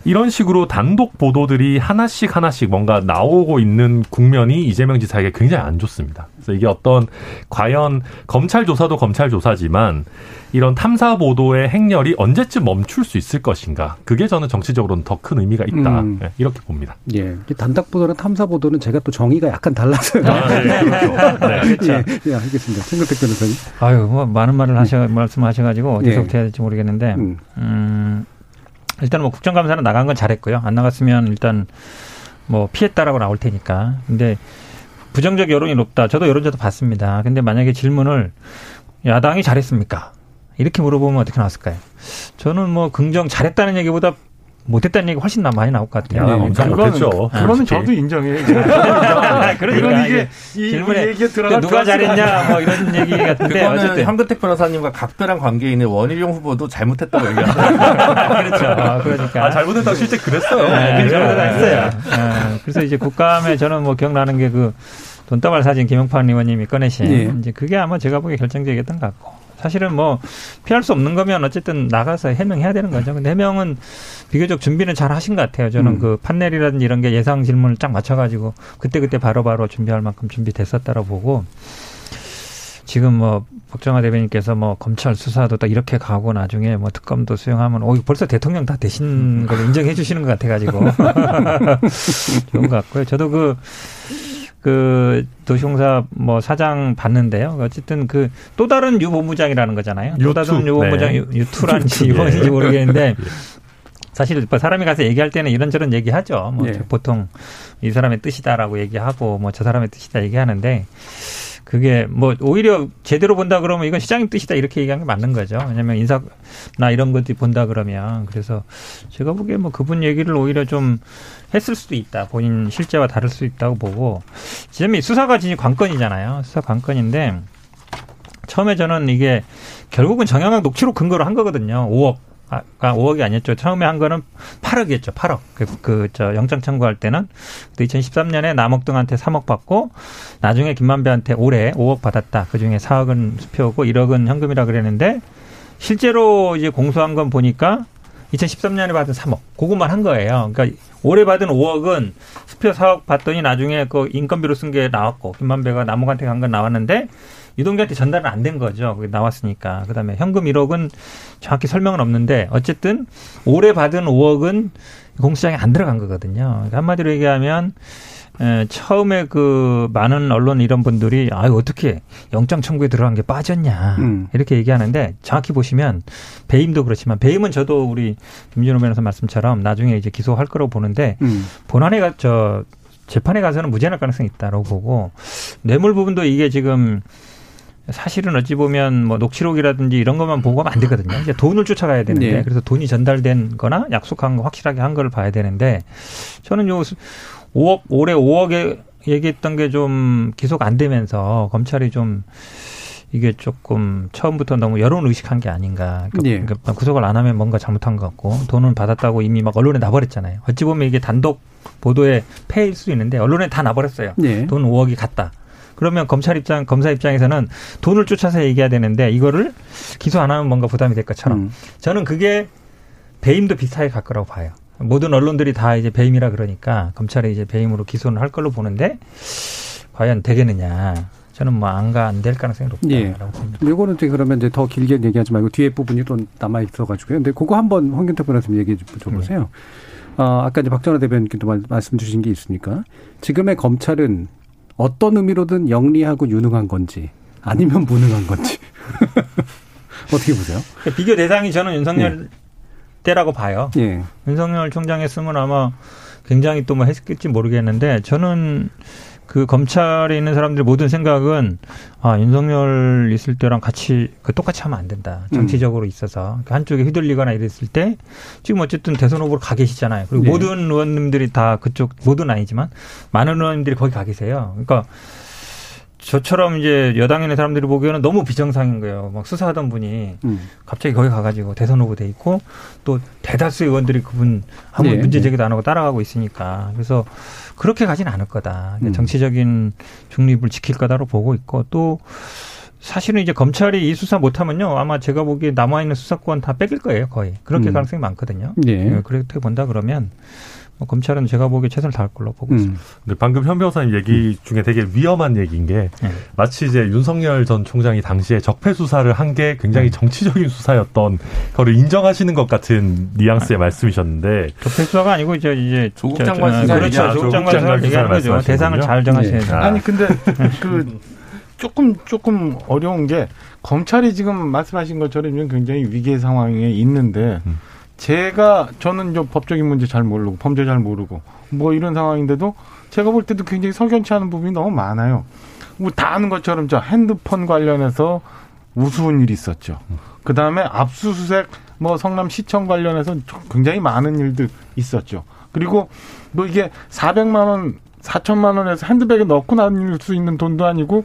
이런 식으로 단독 보도들이 하나씩 하나씩 뭔가 나오고 있는 국면이 이재명 지사에게 굉장히 안 좋습니다. 그래서 이게 어떤 과연 검찰 조사도 검찰 조사지만 이런 탐사 보도의 행렬이 언제쯤 멈출 수 있을 것인가? 그게 저는 정치적으로는 더 큰 의미가 있다. 음. 네, 이렇게 봅니다. 예. 단독 보도랑 탐사 보도는 제가 또 정의가 약간 달라서요. 아, 네, 그렇죠. 네. 예, 예, 알겠습니다. 생각tek 변호사님. 아유, 뭐 많은 말을 하셔 말씀하셔 가지고 어디서부터 예. 해야 될지 모르겠는데, 음. 음, 일단 뭐 국정감사는 나간 건 잘했고요. 안 나갔으면 일단 뭐 피했다라고 나올 테니까. 근데 부정적 여론이 높다. 저도 여론조사 봤습니다. 근데 만약에 질문을 야당이 잘했습니까? 이렇게 물어보면 어떻게 나왔을까요? 저는 뭐 긍정 잘했다는 얘기보다 못했다는 얘기 훨씬 나- 많이 나올 것 같아요. 야, 엄청 그거는- 못했죠. 그거는 솔직히. 저도 인정해요. 그러니까 이건 이게 이 질문에 얘기에 들어갈 누가 필요가 잘했냐 뭐 이런 얘기 같은데 그거는 어쨌든 현근택 변호사님과 각별한 관계에 있는 원희룡 후보도 잘못했다고 얘기합니다. 그렇죠. 어, 그러니까 아, 잘못했다고 실제 그랬어요. 네, 그죠? 그런 거 했어요. 네, 그래서 이제 국감에 저는 뭐 기억나는 게 그 돈다발 사진 김영판 의원님이 꺼내신 예. 이제 그게 아마 제가 보기에 결정적이었던 것 같고 사실은 뭐 피할 수 없는 거면 어쨌든 나가서 해명해야 되는 거죠. 근데 해명은 비교적 준비는 잘 하신 것 같아요. 저는 음. 그 판넬이라든지 이런 게 예상 질문을 쫙 맞춰가지고 그때그때 바로바로 준비할 만큼 준비됐었다고 보고 지금 뭐 박정화 대변인께서 뭐 검찰 수사도 딱 이렇게 가고 나중에 뭐 특검도 수용하면 오 벌써 대통령 다 되신 걸 인정해 주시는 것 같아가지고 좋은 것 같고요. 저도 그, 그 도시공사 뭐 사장 봤는데요. 어쨌든 그 또 다른 유 본부장이라는 거잖아요. 또 유투. 다른 유 본부장 네. 유- 유투란지 예. 유언인지 모르겠는데 사실 뭐 사람이 가서 얘기할 때는 이런저런 얘기하죠. 뭐 예. 보통 이 사람의 뜻이다라고 얘기하고 뭐 저 사람의 뜻이다 얘기하는데 그게 뭐 오히려 제대로 본다 그러면 이건 시장님 뜻이다 이렇게 얘기하는 게 맞는 거죠. 왜냐하면 인사나 이런 것들이 본다 그러면 그래서 제가 보기에 뭐 그분 얘기를 오히려 좀 했을 수도 있다. 본인 실제와 다를 수 있다고 보고 지금 이 수사가 진짜 관건이잖아요. 수사 관건인데 처음에 저는 이게 결국은 정영학 녹취록 근거로 한 거거든요. 5억. 아, 5억이 아니었죠. 처음에 한 거는 8억이었죠. 8억. 그, 그, 저, 영장 청구할 때는. 2013년에 남욱 등한테 3억 받고, 나중에 김만배한테 올해 5억 받았다. 그 중에 4억은 수표고 1억은 현금이라 그랬는데, 실제로 이제 공소한 건 보니까 2013년에 받은 3억. 그것만 한 거예요. 그러니까 올해 받은 5억은 수표 4억 받더니 나중에 그 인건비로 쓴 게 나왔고, 김만배가 남욱한테 간 건 나왔는데, 유동규한테 전달은 안 된 거죠. 그게 나왔으니까. 그 다음에 현금 1억은 정확히 설명은 없는데, 어쨌든 올해 받은 5억은 공수장에 안 들어간 거거든요. 그러니까 한마디로 얘기하면, 에, 처음에 그 많은 언론 이런 분들이 아유 어떻게 영장 청구에 들어간 게 빠졌냐 음. 이렇게 얘기하는데 정확히 보시면 배임도 그렇지만 배임은 저도 우리 김준호 변호사 말씀처럼 나중에 이제 기소할 거라고 보는데 음. 본안에 가, 저, 재판에 가서는 무죄할 가능성이 있다라고 보고, 뇌물 부분도 이게 지금 사실은 어찌 보면 뭐 녹취록이라든지 이런 것만 보고 하면 안 되거든요. 이제 돈을 쫓아가야 되는데, 네. 그래서 돈이 전달된 거나 약속한 거 확실하게 한걸 봐야 되는데, 저는 요 5억, 올해 5억에 얘기했던 게 좀 기소가 안 되면서 검찰이 좀 이게 조금 처음부터 너무 여론 의식한 게 아닌가. 그러니까 예. 그러니까 구속을 안 하면 뭔가 잘못한 것 같고 돈은 받았다고 이미 막 언론에 나버렸잖아요. 어찌 보면 이게 단독 보도의 폐일 수도 있는데 언론에 다 나버렸어요. 네. 돈 5억이 갔다. 그러면 검찰 입장, 검사 입장에서는 돈을 쫓아서 얘기해야 되는데 이거를 기소 안 하면 뭔가 부담이 될 것처럼. 음. 저는 그게 배임도 비슷하게 갈 거라고 봐요. 모든 언론들이 다 이제 배임이라 그러니까 검찰이 이제 배임으로 기소는 할 걸로 보는데 과연 되겠느냐. 저는 뭐 안가 안 될 가능성이 예. 높다라고 봅니다. 요거는 이제 그러면 이제 더 길게 얘기하지 말고 뒤에 부분이 또 남아 있어가지고요. 근데 그거 한번 황균태 변호사님 얘기해 줘보세요. 어, 아까 이제 박정호 대변인께도 말- 말씀 주신 게 있으니까 지금의 검찰은 어떤 의미로든 영리하고 유능한 건지 아니면 무능한 건지 어떻게 보세요? 그러니까 비교 대상이 저는 윤석열 예. 때라고 봐요. 예. 윤석열 총장 했으면 아마 굉장히 또 뭐 했을지 모르겠는데 저는 그 검찰에 있는 사람들의 모든 생각은 아 윤석열 있을 때랑 같이 그 똑같이 하면 안 된다 정치적으로 있어서 그러니까 한쪽에 휘둘리거나 이랬을 때 지금 어쨌든 대선 후보로 가 계시잖아요 그리고 네. 모든 의원님들이 다 그쪽 모든 아니지만 많은 의원님들이 거기 가 계세요 그러니까 저처럼 이제 여당에 있는 사람들이 보기에는 너무 비정상인 거예요. 막 수사하던 분이 음. 갑자기 거기 가가지고 대선 후보 돼 있고 또 대다수의 의원들이 그분 아무 네. 문제 제기도 안 하고 따라가고 있으니까 그래서 그렇게 가진 않을 거다. 음. 정치적인 중립을 지킬 거다로 보고 있고 또 사실은 이제 검찰이 이 수사 못하면요 아마 제가 보기에 남아 있는 수사권 다 뺏길 거예요 거의 그렇게 음. 가능성이 많거든요. 네. 그렇게 본다 그러면 뭐 검찰은 제가 보기에 최선을 다할 걸로 보고 음. 있습니다. 근데 방금 현 변호사님 얘기 중에 되게 위험한 얘기인 게 네. 마치 이제 윤석열 전 총장이 당시에 적폐 수사를 한 게 굉장히 네. 정치적인 수사였던 거를 인정하시는 것 같은 뉘앙스의 아. 말씀이셨는데 적폐 수사가 아니고 이제 이제 조국 장관 수사 그렇죠. 조국 장관 수사를 얘기하는 거죠. 대상을 잘 정하셔야 돼요. 네. 아니 근데 그 조금 조금 어려운 게 검찰이 지금 말씀하신 것처럼 굉장히 위기의 상황에 있는데. 음. 제가 저는 좀 법적인 문제 잘 모르고 범죄 잘 모르고 뭐 이런 상황인데도 제가 볼 때도 굉장히 석연치 않은 부분이 너무 많아요. 뭐 다 아는 것처럼 저 핸드폰 관련해서 우스운 일이 있었죠. 그 다음에 압수수색 뭐 성남 시청 관련해서 굉장히 많은 일들 있었죠. 그리고 뭐 이게 400만 원, 4천만 원에서 핸드백에 넣고 다닐 수 있는 돈도 아니고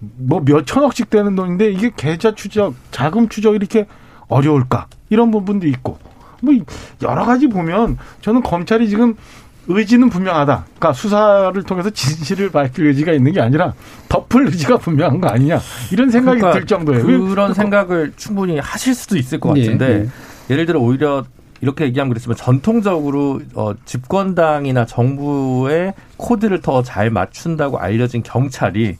뭐 몇 천억씩 되는 돈인데 이게 계좌 추적, 자금 추적 이렇게 어려울까? 이런 부분도 있고 뭐 여러 가지 보면 저는 검찰이 지금 의지는 분명하다. 그러니까 수사를 통해서 진실을 밝힐 의지가 있는 게 아니라 덮을 의지가 분명한 거 아니냐 이런 생각이 그러니까 들 정도예요. 그런 생각을 충분히 하실 수도 있을 것 같은데 예, 예. 예를 들어 오히려 이렇게 얘기하면 그렇지만 전통적으로 어, 집권당이나 정부의 코드를 더 잘 맞춘다고 알려진 경찰이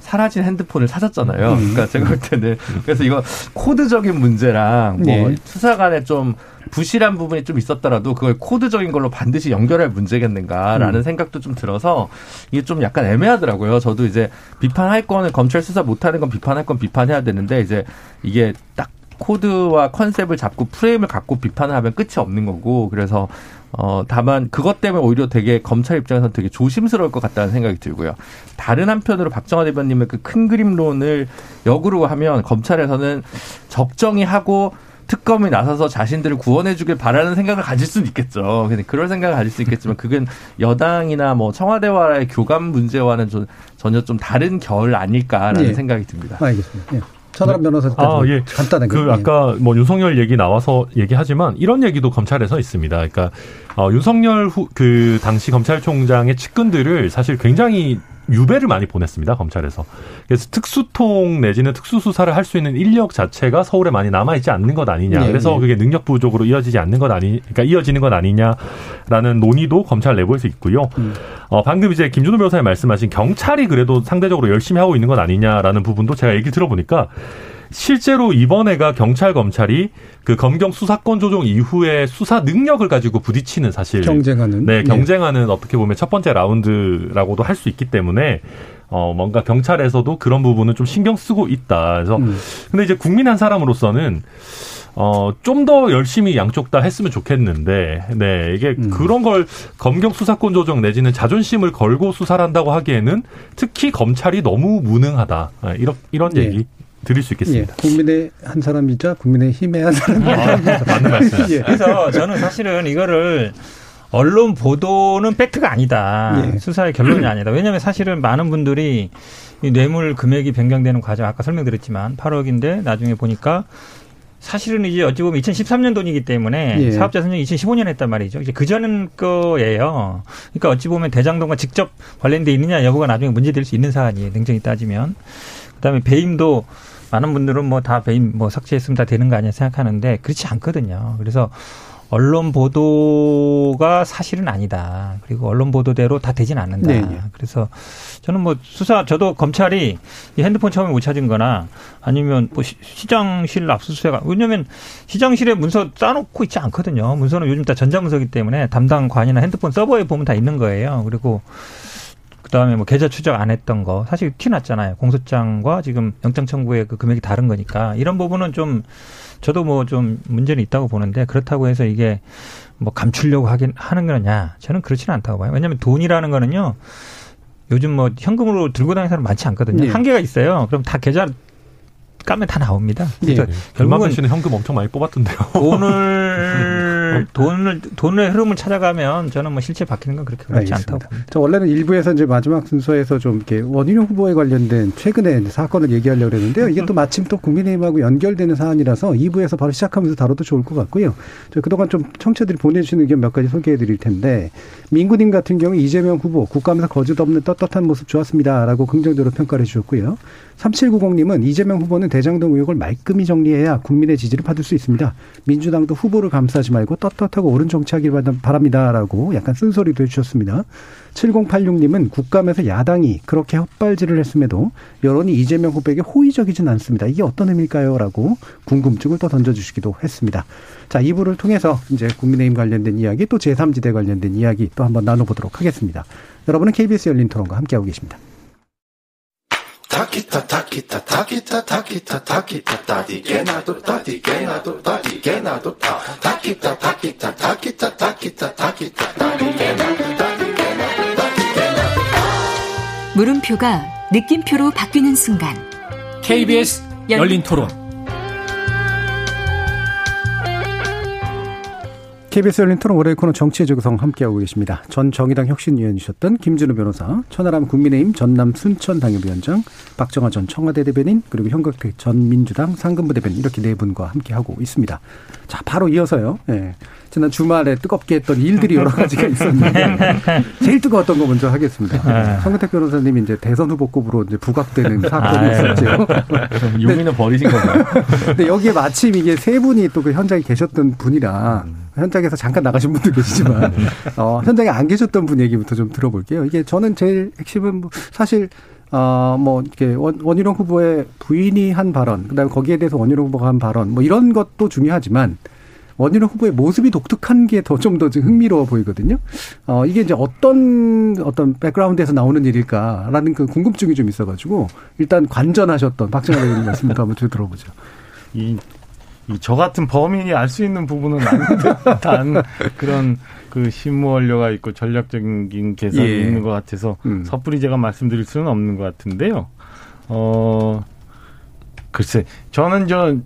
사라진 핸드폰을 찾았잖아요. 음. 그러니까 제가 볼 때는 그래서 이거 코드적인 문제랑 뭐 네. 수사관에 좀 부실한 부분이 좀 있었더라도 그걸 코드적인 걸로 반드시 연결할 문제겠는가라는 음. 생각도 좀 들어서 이게 좀 약간 애매하더라고요. 저도 이제 비판할 거는 검찰 수사 못하는 건 비판할 건 비판해야 되는데 이제 이게 딱 코드와 컨셉을 잡고 프레임을 갖고 비판을 하면 끝이 없는 거고 그래서 어 다만 그것 때문에 오히려 되게 검찰 입장에서는 되게 조심스러울 것 같다는 생각이 들고요. 다른 한편으로 박정화 대변님의 그 큰 그림론을 역으로 하면 검찰에서는 적정히 하고 특검이 나서서 자신들을 구원해주길 바라는 생각을 가질 수는 있겠죠. 근데 그럴 생각을 가질 수 있겠지만 그건 여당이나 뭐 청와대와의 교감 문제와는 좀 전혀 좀 다른 결 아닐까라는 예. 생각이 듭니다. 알겠습니다. 예. 천하람 변호사 아, 예. 간단하게. 그 예. 아까 뭐 윤석열 얘기 나와서 얘기하지만 이런 얘기도 검찰에서 있습니다. 그러니까 어, 윤석열 후, 그 당시 검찰총장의 측근들을 사실 굉장히 유배를 많이 보냈습니다 검찰에서. 그래서 특수통 내지는 특수수사를 할 수 있는 인력 자체가 서울에 많이 남아 있지 않는 것 아니냐. 네, 그래서 네. 그게 능력 부족으로 이어지지 않는 것 아니, 그러니까 이어지는 것 아니냐라는 논의도 검찰 내부에서 있고요. 음. 어, 방금 이제 김준호 변호사님 말씀하신 경찰이 그래도 상대적으로 열심히 하고 있는 것 아니냐라는 부분도 제가 얘기 들어보니까 실제로 이번에가 경찰 검찰이 그 검경 수사권 조정 이후에 수사 능력을 가지고 부딪히는 사실 경쟁하는 네 경쟁하는 네. 어떻게 보면 첫 번째 라운드라고도 할 수 있기 때문에 어 뭔가 경찰에서도 그런 부분은 좀 신경 쓰고 있다. 그래서 음. 근데 이제 국민 한 사람으로서는 어, 좀 더 열심히 양쪽 다 했으면 좋겠는데, 네, 이게 음. 그런 걸 검경 수사권 조정 내지는 자존심을 걸고 수사를 한다고 하기에는 특히 검찰이 너무 무능하다. 아, 이런, 이런 네. 얘기 드릴 수 있겠습니다. 예, 국민의 한 사람이자 국민의 힘의 한 사람이자. 아, 맞는 말씀. 예. 그래서 저는 사실은 이거를 언론 보도는 팩트가 아니다. 예. 수사의 결론이 아니다. 왜냐하면 사실은 많은 분들이 이 뇌물 금액이 변경되는 과정 아까 설명드렸지만 8억인데 나중에 보니까 사실은 이제 어찌 보면 2013년 돈이기 때문에 예. 사업자 선정 2015년 했단 말이죠. 이제 그 전 거예요. 그러니까 어찌 보면 대장동과 직접 관련돼 있느냐 여부가 나중에 문제될 수 있는 사안이에요. 냉정히 따지면. 그다음에 배임도 많은 분들은 뭐 다 배임 뭐 삭제했으면 다 되는 거 아니야 생각하는데 그렇지 않거든요. 그래서 언론 보도가 사실은 아니다. 그리고 언론 보도대로 다 되진 않는다. 네네. 네. 그래서 저는 뭐 수사 저도 검찰이 이 핸드폰 처음에 못 찾은 거나 아니면 뭐 시장실 압수수색 왜냐면 시장실에 문서 쌓아놓고 있지 않거든요. 문서는 요즘 다 전자문서기 때문에 담당 관이나 핸드폰 서버에 보면 다 있는 거예요. 그리고 그다음에 뭐 계좌 추적 안 했던 거 사실 티 났잖아요. 공소장과 지금 영장 청구의 그 금액이 다른 거니까 이런 부분은 좀 저도 뭐 좀 문제는 있다고 보는데 그렇다고 해서 이게 뭐 감추려고 하긴 하는 거냐? 저는 그렇지는 않다고 봐요. 왜냐하면 돈이라는 거는요. 요즘 뭐 현금으로 들고 다니는 사람 많지 않거든요. 네. 한계가 있어요. 그럼 다 계좌 까면 다 나옵니다. 그래서 예. 결만 결국은 씨는 현금 엄청 많이 뽑았던데요. 돈을 돈을 돈의 흐름을 찾아가면 저는 뭐 실제 바뀌는 건 그렇게 어렵지 않다고. 봅니다. 저 원래는 일부에서 이제 마지막 순서에서 좀 이렇게 원희룡 후보에 관련된 최근에 사건을 얘기하려고 했는데요. 이게 또 마침 또 국민의힘하고 연결되는 사안이라서 2부에서 바로 시작하면서 다뤄도 좋을 것 같고요. 저 그동안 좀 청취자들이 보내주신 의견 몇 가지 소개해 드릴 텐데 민구님 같은 경우 이재명 후보 국감에서 거짓 없는 떳떳한 모습 좋았습니다라고 긍정적으로 평가를 해주셨고요. 3790님은 이재명 후보는 대장동 의혹을 말끔히 정리해야 국민의 지지를 받을 수 있습니다. 민주당도 후보를 감싸지 말고 떳떳하고 옳은 정치하길 바랍니다 라고 약간 쓴소리도 해주셨습니다. 7086님은 국감에서 야당이 그렇게 헛발질을 했음에도 여론이 이재명 후보에게 호의적이진 않습니다. 이게 어떤 의미일까요? 라고 궁금증을 또 던져주시기도 했습니다. 자, 2부를 통해서 이제 국민의힘 관련된 이야기 또 제3지대 관련된 이야기 또 한번 나눠보도록 하겠습니다. 여러분은 KBS 열린 토론과 함께하고 계십니다. Takita takita takita takita takita tadigena do tadigena do tadigena do ta takita takita takita takita takita tadigena tadigena do tadigena 물음표가 느낌표로 바뀌는 순간 KBS 열린 토론. KBS 열린 토론 월요일 코너 정치의 재구성 함께하고 계십니다. 전 정의당 혁신위원이셨던 김준우 변호사, 천하람 국민의힘 전남 순천 당협위원장, 박정아 전 청와대 대변인, 그리고 현각택 전 민주당 상근부 대변인 이렇게 네 분과 함께하고 있습니다. 자, 바로 이어서요. 예. 지난 주말에 뜨겁게 했던 일들이 여러 가지가 있었는데 제일 뜨거웠던 거 먼저 하겠습니다. 현각택 변호사님이 이제 대선 후보급으로 이제 부각되는 사건이 아유. 있었죠. 용인은 버리신 건가요? 근데 여기에 마침 이게 세 분이 또 그 현장에 계셨던 분이라 현장에서 잠깐 나가신 분도 계시지만 어, 현장에 안 계셨던 분 얘기부터 좀 들어볼게요. 이게 저는 제일 핵심은 뭐 사실 어뭐 이렇게 원, 원희룡 후보의 부인이 한 발언, 그다음에 거기에 대해서 원희룡 후보가 한 발언, 뭐 이런 것도 중요하지만 원희룡 후보의 모습이 독특한 게 더 좀더 흥미로워 보이거든요. 어, 이게 이제 어떤, 어떤 백그라운드에서 나오는 일일까라는 그 궁금증이 좀 있어가지고 일단 관전하셨던 박정환 의원님 말씀부터 한번 좀 들어보죠. 이, 이저 같은 범인이 알 수 있는 부분은 아닌 듯한 그런 그 심무 원료가 있고 전략적인 개성이 예. 있는 것 같아서 음. 섣불리 제가 말씀드릴 수는 없는 것 같은데요. 어, 글쎄, 저는 저,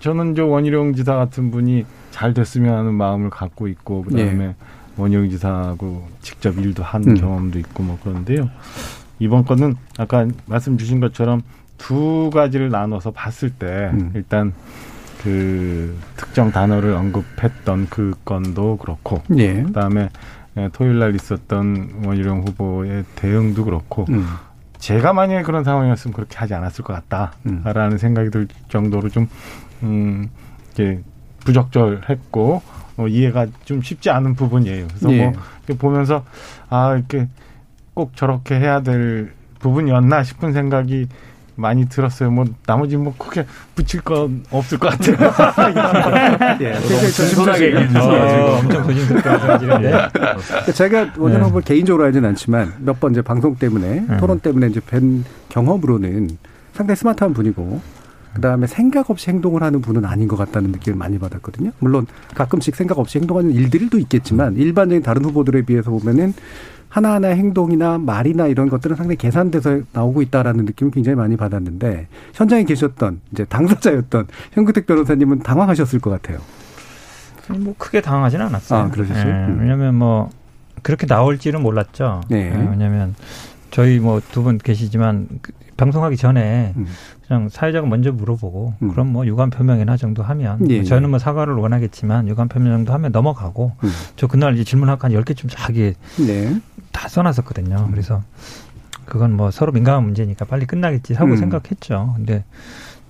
저는 저 원희룡 지사 같은 분이 잘 됐으면 하는 마음을 갖고 있고, 그 다음에 원희룡 지사하고 직접 일도 한 예. 음. 경험도 있고 뭐 그런데요. 이번 건은 아까 말씀 주신 것처럼 두 가지를 나눠서 봤을 때 음. 일단 그 특정 단어를 언급했던 그 건도 그렇고 예. 그다음에 예, 토요일 날 있었던 원희룡 후보의 대응도 그렇고 음. 제가 만약에 그런 상황이었으면 그렇게 하지 않았을 것 같다라는 음. 생각이 들 정도로 좀 음, 이게 부적절했고 어, 이해가 좀 쉽지 않은 부분이에요. 그래서 예. 뭐 이렇게 보면서 아 이렇게 꼭 저렇게 해야 될 부분이었나 싶은 생각이 많이 들었어요. 뭐 나머지 뭐 크게 붙일 건 없을 것 같아요. 예. 신선하게 얘기해 주셔서 어, 엄청 조심스럽게 하시는데 그러니까 제가 원현 네. 후보를 개인적으로 알지는 않지만 몇 번 이제 방송 때문에 네. 토론 때문에 이제 뵌 경험으로는 상당히 스마트한 분이고 그다음에 생각 없이 행동을 하는 분은 아닌 것 같다는 느낌을 많이 받았거든요. 물론 가끔씩 생각 없이 행동하는 일들도 있겠지만 일반적인 다른 후보들에 비해서 보면은 하나하나의 행동이나 말이나 이런 것들은 상당히 계산돼서 나오고 있다라는 느낌을 굉장히 많이 받았는데 현장에 계셨던 이제 당사자였던 현근택 변호사님은 당황하셨을 것 같아요. 뭐 크게 당황하지는 않았어요. 아, 그러셨어요? 예, 음. 왜냐하면 뭐 그렇게 나올지는 몰랐죠. 네. 예, 왜냐하면 저희 뭐 두 분 계시지만 그 방송하기 전에 음. 그냥 사회자가 먼저 물어보고 음. 그럼 뭐 유감 표명이나 정도 하면 예, 저는 뭐 사과를 원하겠지만 유감 표명 정도 하면 넘어가고 음. 저 그날 이제 질문하고 한 10개쯤 자기 네. 다 써놨었거든요. 음. 그래서 그건 뭐 서로 민감한 문제니까 빨리 끝나겠지 하고 음. 생각했죠. 근데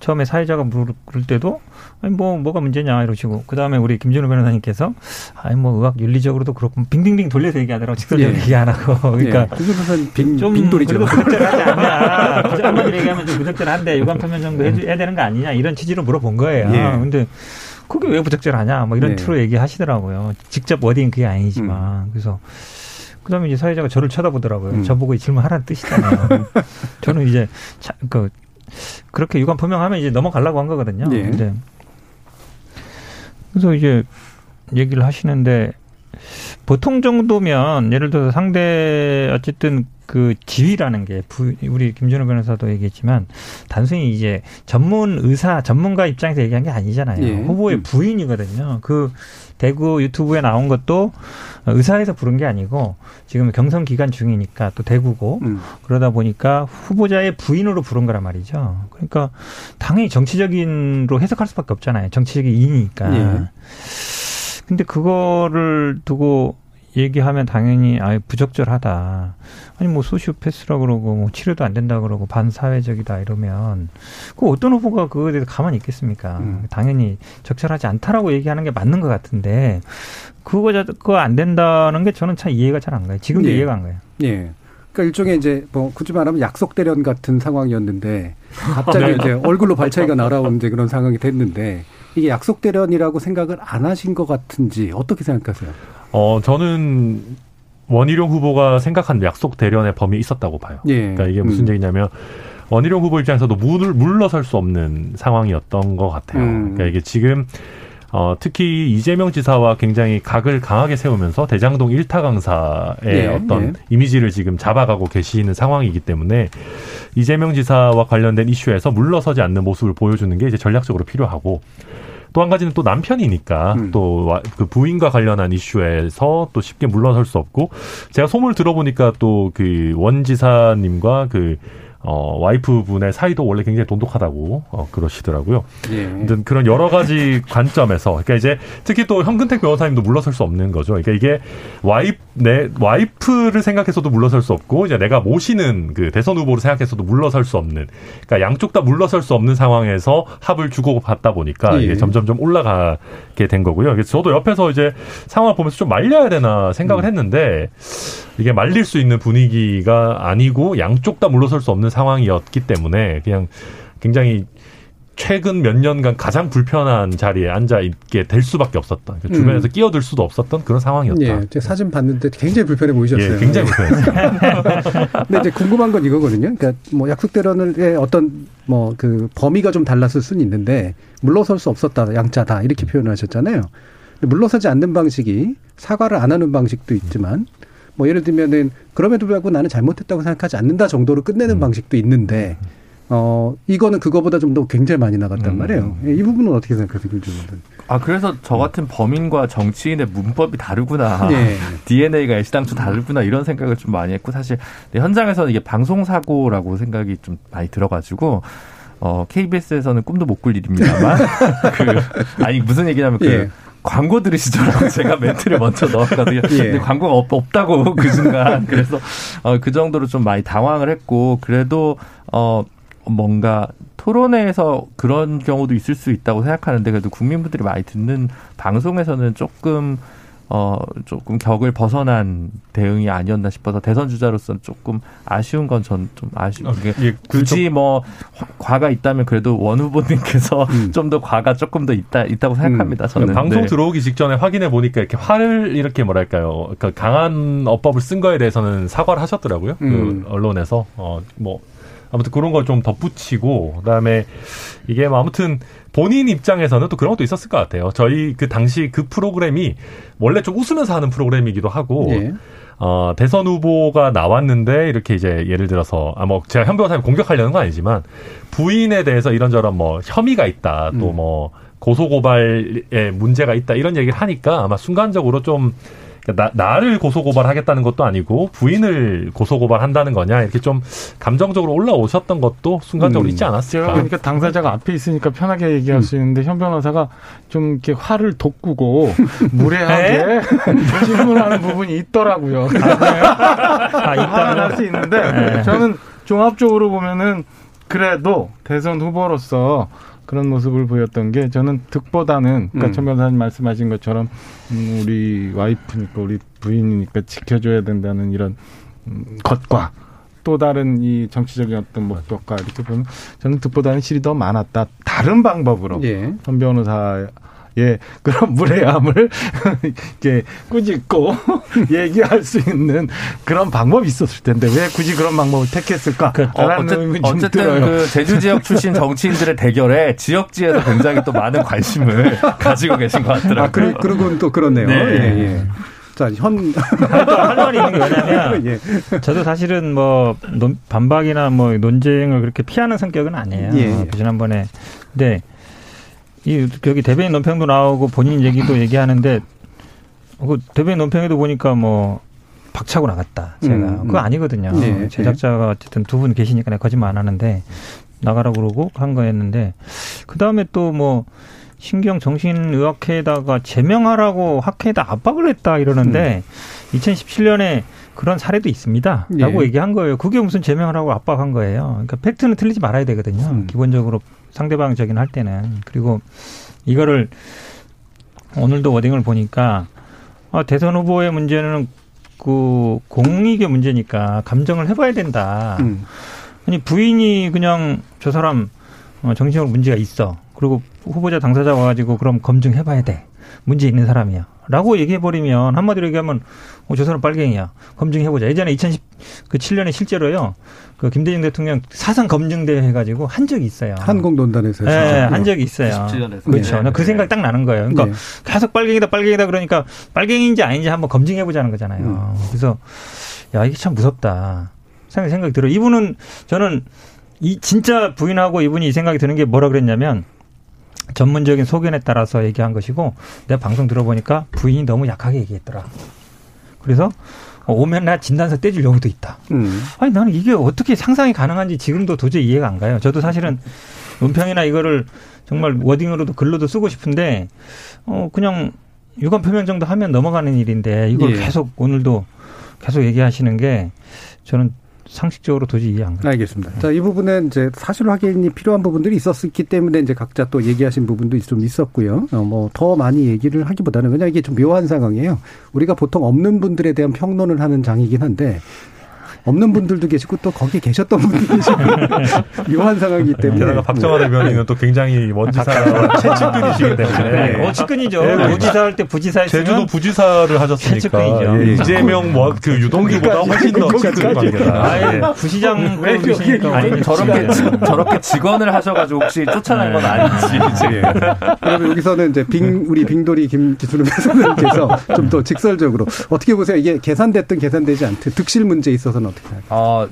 처음에 사회자가 물을 때도 아니 뭐 뭐가 문제냐 이러시고 그 다음에 우리 김준호 변호사님께서 아니 뭐 의학 윤리적으로도 그렇고 빙빙빙 돌려서 얘기하더라고 직설적으로 예. 얘기 안 하고 그러니까 예. 김 변호사는 빙, 좀 빙돌이죠. 부적절하지 않냐. 한마디로 얘기하면 좀 부적절한데 유감 표명 정도 해야 되는 거 아니냐 이런 취지로 물어본 거예요. 예. 근데 그게 왜 부적절하냐 뭐 이런 네. 틀로 얘기하시더라고요. 직접 워딩 그게 아니지만 그래서 그다음에 이제 사회자가 저를 쳐다보더라고요. 음. 저보고 이 질문 하라는 뜻이잖아요. 저는 이제 차, 그 그렇게 유감 표명하면 이제 넘어가려고 한 거거든요. 예. 이제 그래서 이제 얘기를 하시는데 보통 정도면 예를 들어서 상대 어쨌든 그 지위라는 게 부, 우리 김준호 변호사도 얘기했지만 단순히 이제 전문 의사 전문가 입장에서 얘기한 게 아니잖아요. 예. 후보의 음. 부인이거든요. 그 대구 유튜브에 나온 것도 의사에서 부른 게 아니고 지금 경선 기간 중이니까 또 대구고 음. 그러다 보니까 후보자의 부인으로 부른 거란 말이죠. 그러니까 당연히 정치적인로 해석할 수밖에 없잖아요. 정치적인 이인이니까. 예. 근데 그거를 두고 얘기하면 당연히 아예 부적절하다. 아니 뭐 소시오패스라 그러고 뭐 치료도 안 된다 그러고 반사회적이다 이러면 그 어떤 후보가 그거에 대해서 가만히 있겠습니까? 음. 당연히 적절하지 않다라고 얘기하는 게 맞는 것 같은데 그거 자- 그거 안 된다는 게 저는 참 이해가 잘 안 가요. 지금도 예. 이해가 안 가요. 예. 그러니까 일종의 이제 뭐 굳이 말하면 약속 대련 같은 상황이었는데 갑자기 이제 얼굴로 발차기가 날아온 이제 그런 상황이 됐는데 이게 약속 대련이라고 생각을 안 하신 것 같은지 어떻게 생각하세요? 어, 저는 원희룡 후보가 생각한 약속 대련의 범위에 있었다고 봐요. 예. 그러니까 이게 무슨 음. 얘기냐면 원희룡 후보 입장에서도 물, 물러설 수 없는 상황이었던 것 같아요. 음. 그러니까 이게 지금 어, 특히 이재명 지사와 굉장히 각을 강하게 세우면서 대장동 일타 강사의 예, 어떤 예. 이미지를 지금 잡아가고 계시는 상황이기 때문에 이재명 지사와 관련된 이슈에서 물러서지 않는 모습을 보여주는 게 이제 전략적으로 필요하고 또한 가지는 또 남편이니까 음. 또그 부인과 관련한 이슈에서 또 쉽게 물러설 수 없고 제가 소문을 들어보니까 또 그 원지사님과 그 어, 와이프 분의 사이도 원래 굉장히 돈독하다고 어, 그러시더라고요. 예. 아무튼 그런 여러 가지 관점에서 그러니까 이제 특히 또 현근택 변호사님도 물러설 수 없는 거죠. 그러니까 이게 와이프 내 와이프를 생각해서도 물러설 수 없고 이제 내가 모시는 그 대선 후보를 생각해서도 물러설 수 없는 그러니까 양쪽 다 물러설 수 없는 상황에서 합을 주고 받다 보니까 예. 이게 점점점 올라가게 된 거고요. 그래서 저도 옆에서 이제 상황을 보면서 좀 말려야 되나 생각을 음. 했는데 이게 말릴 수 있는 분위기가 아니고 양쪽 다 물러설 수 없는 상황이었기 때문에 그냥 굉장히 최근 몇 년간 가장 불편한 자리에 앉아 있게 될 수밖에 없었던 그 주변에서 음. 끼어들 수도 없었던 그런 상황이었다. 예, 제가 사진 봤는데 굉장히 불편해 보이셨어요. 예, 굉장히 불편했어요. 근데 이제 궁금한 건 이거거든요. 그러니까 뭐 약속 대련의 어떤 뭐 그 범위가 좀 달랐을 수는 있는데 물러설 수 없었다, 양자다 이렇게 표현하셨잖아요. 근데 물러서지 않는 방식이 사과를 안 하는 방식도 있지만 뭐 예를 들면은 그럼에도 불구하고 나는 잘못했다고 생각하지 않는다 정도로 끝내는 음. 방식도 있는데 어 이거는 그거보다 좀 더 굉장히 많이 나갔단 음. 말이에요. 예, 이 부분은 어떻게 생각하세요, 김준호는? 아 그래서 저 같은 범인과 정치인의 문법이 다르구나. 예. DNA가 애시당초 다르구나 이런 생각을 좀 많이 했고 사실 현장에서는 이게 방송 사고라고 생각이 좀 많이 들어가지고 어 KBS에서는 꿈도 못 꿀 일입니다만 그 아니 무슨 얘기냐면 그 예. 광고 들으시더라고 제가 멘트를 먼저 넣었거든요. 예. 근데 광고가 없, 없다고 그 순간 그래서 어, 그 정도로 좀 많이 당황을 했고 그래도 어 뭔가 토론회에서 그런 경우도 있을 수 있다고 생각하는데 그래도 국민분들이 많이 듣는 방송에서는 조금 어 조금 격을 벗어난 대응이 아니었나 싶어서 대선 주자로서는 조금 아쉬운 건 전 좀 아쉬운 게 예, 굳이 뭐 화- 과가 있다면 그래도 원 후보님께서 음. 좀더 과가 조금 더 있다 있다고 생각합니다. 저는 방송 네. 들어오기 직전에 확인해 보니까 이렇게 화를 이렇게 뭐랄까요, 그러니까 강한 어법을 쓴 거에 대해서는 사과를 하셨더라고요. 음. 그 언론에서 어뭐 아무튼 그런 걸 좀 덧붙이고 그다음에 이게 뭐 아무튼 본인 입장에서는 또 그런 것도 있었을 것 같아요. 저희 그 당시 그 프로그램이 원래 좀 웃으면서 하는 프로그램이기도 하고 예. 어, 대선 후보가 나왔는데 이렇게 이제 예를 들어서 아 뭐 제가 현 변호사님 공격하려는 건 아니지만 부인에 대해서 이런저런 뭐 혐의가 있다 또 음. 뭐 고소 고발에 문제가 있다 이런 얘기를 하니까 아마 순간적으로 좀 나, 나를 고소 고발하겠다는 것도 아니고 부인을 고소 고발한다는 거냐 이렇게 좀 감정적으로 올라오셨던 것도 순간적으로 음. 있지 않았을까? 그러니까 당사자가 앞에 있으니까 편하게 얘기할 수 있는데 현 변호사가 좀 이렇게 화를 돋구고 무례하게 질문하는 부분이 있더라고요. 아, 화를 할수 있는데 네. 저는 종합적으로 보면은 그래도 대선 후보로서 그런 모습을 보였던 게 저는 득보다는 그러니까 음. 천 변호사님 말씀하신 것처럼 음, 우리 와이프니까 우리 부인이니까 지켜줘야 된다는 이런 음, 것과 또 다른 이 정치적인 어떤 목적과 이렇게 보면 저는 득보다는 실이 더 많았다. 다른 방법으로 예. 현 변호사의 예, 그런 무례함을 이렇게 꾸짖고 얘기할 수 있는 그런 방법이 있었을 텐데 왜 굳이 그런 방법을 택했을까? 그, 어, 어쨌든, 어쨌든 그 제주 지역 출신 정치인들의 대결에 지역지에서 굉장히 또 많은 관심을 가지고 계신 것 같더라고요. 아, 그러, 그러고는 또 그렇네요. 네. 예, 예. 자, 현. 할 말이 있는 게 왜냐면, 예. 저도 사실은 뭐, 논, 반박이나 뭐, 논쟁을 그렇게 피하는 성격은 아니에요. 예. 그 지난번에. 근데, 이, 여기 대변인 논평도 나오고 본인 얘기도 얘기하는데, 그 대변인 논평에도 보니까 뭐, 박차고 나갔다. 제가. 음, 음. 그거 아니거든요. 예. 제작자가 어쨌든 두 분 계시니까 내가 거짓말 안 하는데, 나가라고 그러고 한 거였는데, 그 다음에 또 뭐, 신경 정신의학회에다가 제명하라고 학회에다 압박을 했다 이러는데 음. 2017년에 그런 사례도 있습니다. 라고 예. 얘기한 거예요. 그게 무슨 제명하라고 압박한 거예요. 그러니까 팩트는 틀리지 말아야 되거든요. 음. 기본적으로 상대방 적인 할 때는. 그리고 이거를 오늘도 워딩을 보니까 아, 대선 후보의 문제는 그 공익의 문제니까 감정을 해봐야 된다. 음. 아니 부인이 그냥 저 사람 어, 정신적 문제가 있어. 그리고 후보자 당사자 와가지고 그럼 검증해봐야 돼. 문제 있는 사람이야. 라고 얘기해버리면 한마디로 얘기하면 어, 저 사람 빨갱이야. 검증해보자. 예전에 2017년에 실제로요. 그 김대중 대통령 사상 검증대회 해가지고 한 적이 있어요. 한국논단에서. 네, 한 적이 있어요. 그렇죠. 네. 그 생각 딱 나는 거예요. 그러니까 네. 계속 빨갱이다, 빨갱이다 그러니까 빨갱이인지 아닌지 한번 검증해보자는 거잖아요. 음. 그래서 야, 이게 참 무섭다. 생각, 생각이 들어요. 이분은 저는 이 진짜 부인하고 이분이 이 생각이 드는 게 뭐라 그랬냐면 전문적인 소견에 따라서 얘기한 것이고 내가 방송 들어보니까 부인이 너무 약하게 얘기했더라. 그래서 오면 나 진단서 떼줄 용도 있다. 음. 아니 나는 이게 어떻게 상상이 가능한지 지금도 도저히 이해가 안 가요. 저도 사실은 논평이나 이거를 정말 워딩으로도 글로도 쓰고 싶은데 어 그냥 유감 표명 정도 하면 넘어가는 일인데 이걸 예. 계속 오늘도 계속 얘기하시는 게 저는 상식적으로 도저히 이해 안 가요. 알겠습니다. 자, 이 부분은 이제 사실 확인이 필요한 부분들이 있었기 때문에 이제 각자 또 얘기하신 부분도 좀 있었고요. 어, 뭐더 많이 얘기를 하기보다는 그냥 이게 좀 묘한 상황이에요. 우리가 보통 없는 분들에 대한 평론을 하는 장이긴 한데 없는 분들도 계시고 또 거기에 계셨던 분도 계시고 묘한 상황이기 때문에. 게다가 박정화 대변인은 또 굉장히 원지사와 최측근이시기 때문에. 네. 어, 측근이죠. 네. 부지사 할 때 부지사 했으면 제주도 부지사를 하셨으니까. 예. 이재명 뭐그 유동규보다 훨씬 더 측근 관계다. 아예 부시장 왜 아니 저렇게 저렇게 직원을 하셔가지고 혹시 쫓아낸 건 아닌지. 예. 그러면 여기서는 이제 빙 우리 빙돌이 김지수는 변호사님께서 좀 더 직설적으로 어떻게 보세요? 이게 계산됐든 계산되지 않든 득실 문제에 있어서는 어떻게 생각하세요? 어,